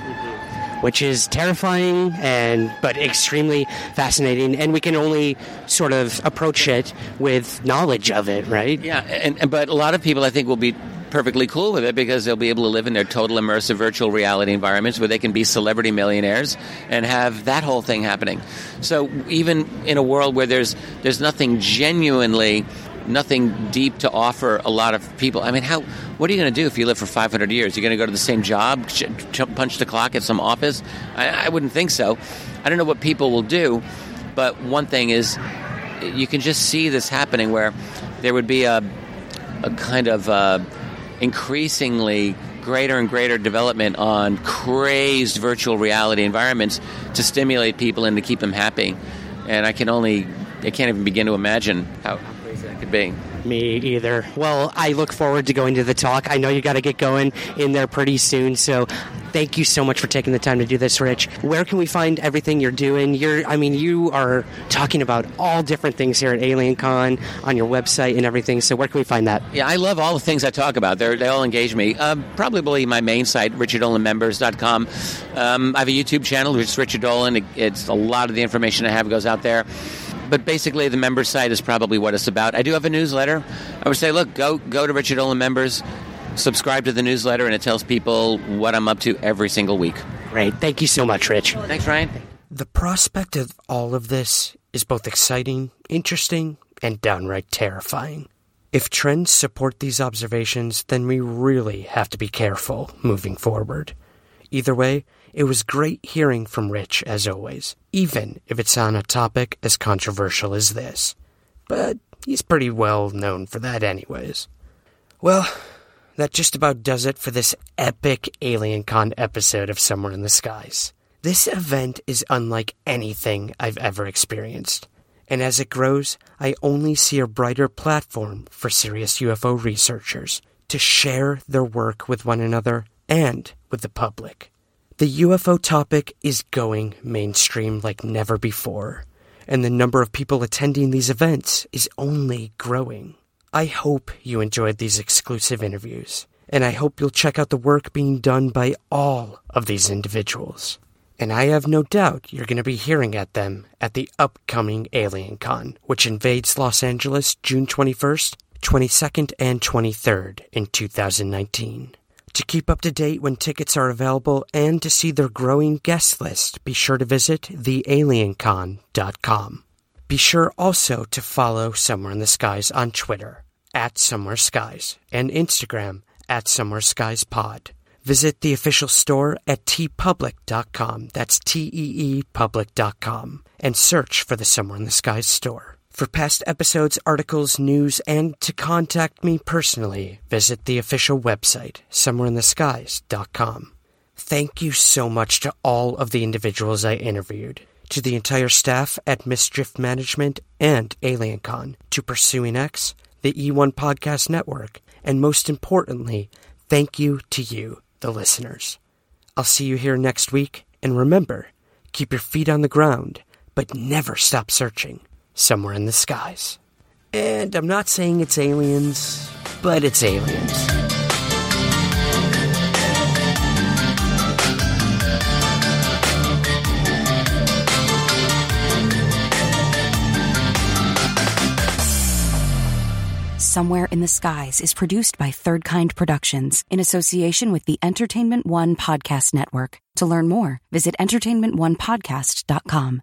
Which is terrifying and but extremely fascinating, and we can only sort of approach it with knowledge of it, right? Yeah, and, and but a lot of people I think will be perfectly cool with it because they'll be able to live in their total immersive virtual reality environments where they can be celebrity millionaires and have that whole thing happening. So even in a world where there's there's nothing genuinely nothing deep to offer a lot of people. I mean, how what are you going to do if you live for 500 years? You're going to go to the same job, ch- ch- punch the clock at some office? I, I wouldn't think so. I don't know what people will do, but one thing is you can just see this happening where there would be a a kind of uh, increasingly greater and greater development on crazed virtual reality environments to stimulate people and to keep them happy. And I can only, I can't even begin to imagine how crazy that could be. Me either. Well, I look forward to going to the talk. I know you got to get going in there pretty soon, so thank you so much for taking the time to do this, Rich. Where can we find everything you're doing? You're, I mean, you are talking about all different things here at AlienCon on your website and everything. So where can we find that? Yeah, I love all the things I talk about. They're, they all engage me. Uh, probably my main site, richarddolanmembers.com. Um, I have a YouTube channel, which is Richard Dolan. It, it's a lot of the information I have goes out there but basically the member site is probably what it's about. I do have a newsletter. I would say, look, go go to Richard Dolan members, subscribe to the newsletter, and it tells people what I'm up to every single week. Great. Thank you so much, Rich. Thanks, Ryan. The prospect of all of this is both exciting, interesting, and downright terrifying. If trends support these observations, then we really have to be careful moving forward. Either way, it was great hearing from Rich as always, even if it's on a topic as controversial as this. But he's pretty well known for that, anyways. Well, that just about does it for this epic AlienCon episode of Somewhere in the Skies. This event is unlike anything I've ever experienced, and as it grows, I only see a brighter platform for serious UFO researchers to share their work with one another and with the public. The UFO topic is going mainstream like never before, and the number of people attending these events is only growing. I hope you enjoyed these exclusive interviews, and I hope you'll check out the work being done by all of these individuals. And I have no doubt you're going to be hearing at them at the upcoming AlienCon, which invades Los Angeles June 21st, 22nd, and 23rd in 2019. To keep up to date when tickets are available and to see their growing guest list, be sure to visit thealiencon.com. Be sure also to follow Somewhere in the Skies on Twitter at Somewhere Skies and Instagram at Somewhere Skies Pod. Visit the official store at teepublic.com. That's T E E public.com and search for the Somewhere in the Skies store. For past episodes, articles, news, and to contact me personally, visit the official website, somewhereintheskies.com. Thank you so much to all of the individuals I interviewed, to the entire staff at Mischief Management and AlienCon, to Pursuing X, the E1 Podcast Network, and most importantly, thank you to you, the listeners. I'll see you here next week, and remember, keep your feet on the ground, but never stop searching somewhere in the skies. And I'm not saying it's aliens, but it's aliens. Somewhere in the Skies is produced by Third Kind Productions in association with the Entertainment One Podcast Network. To learn more, visit entertainmentonepodcast.com.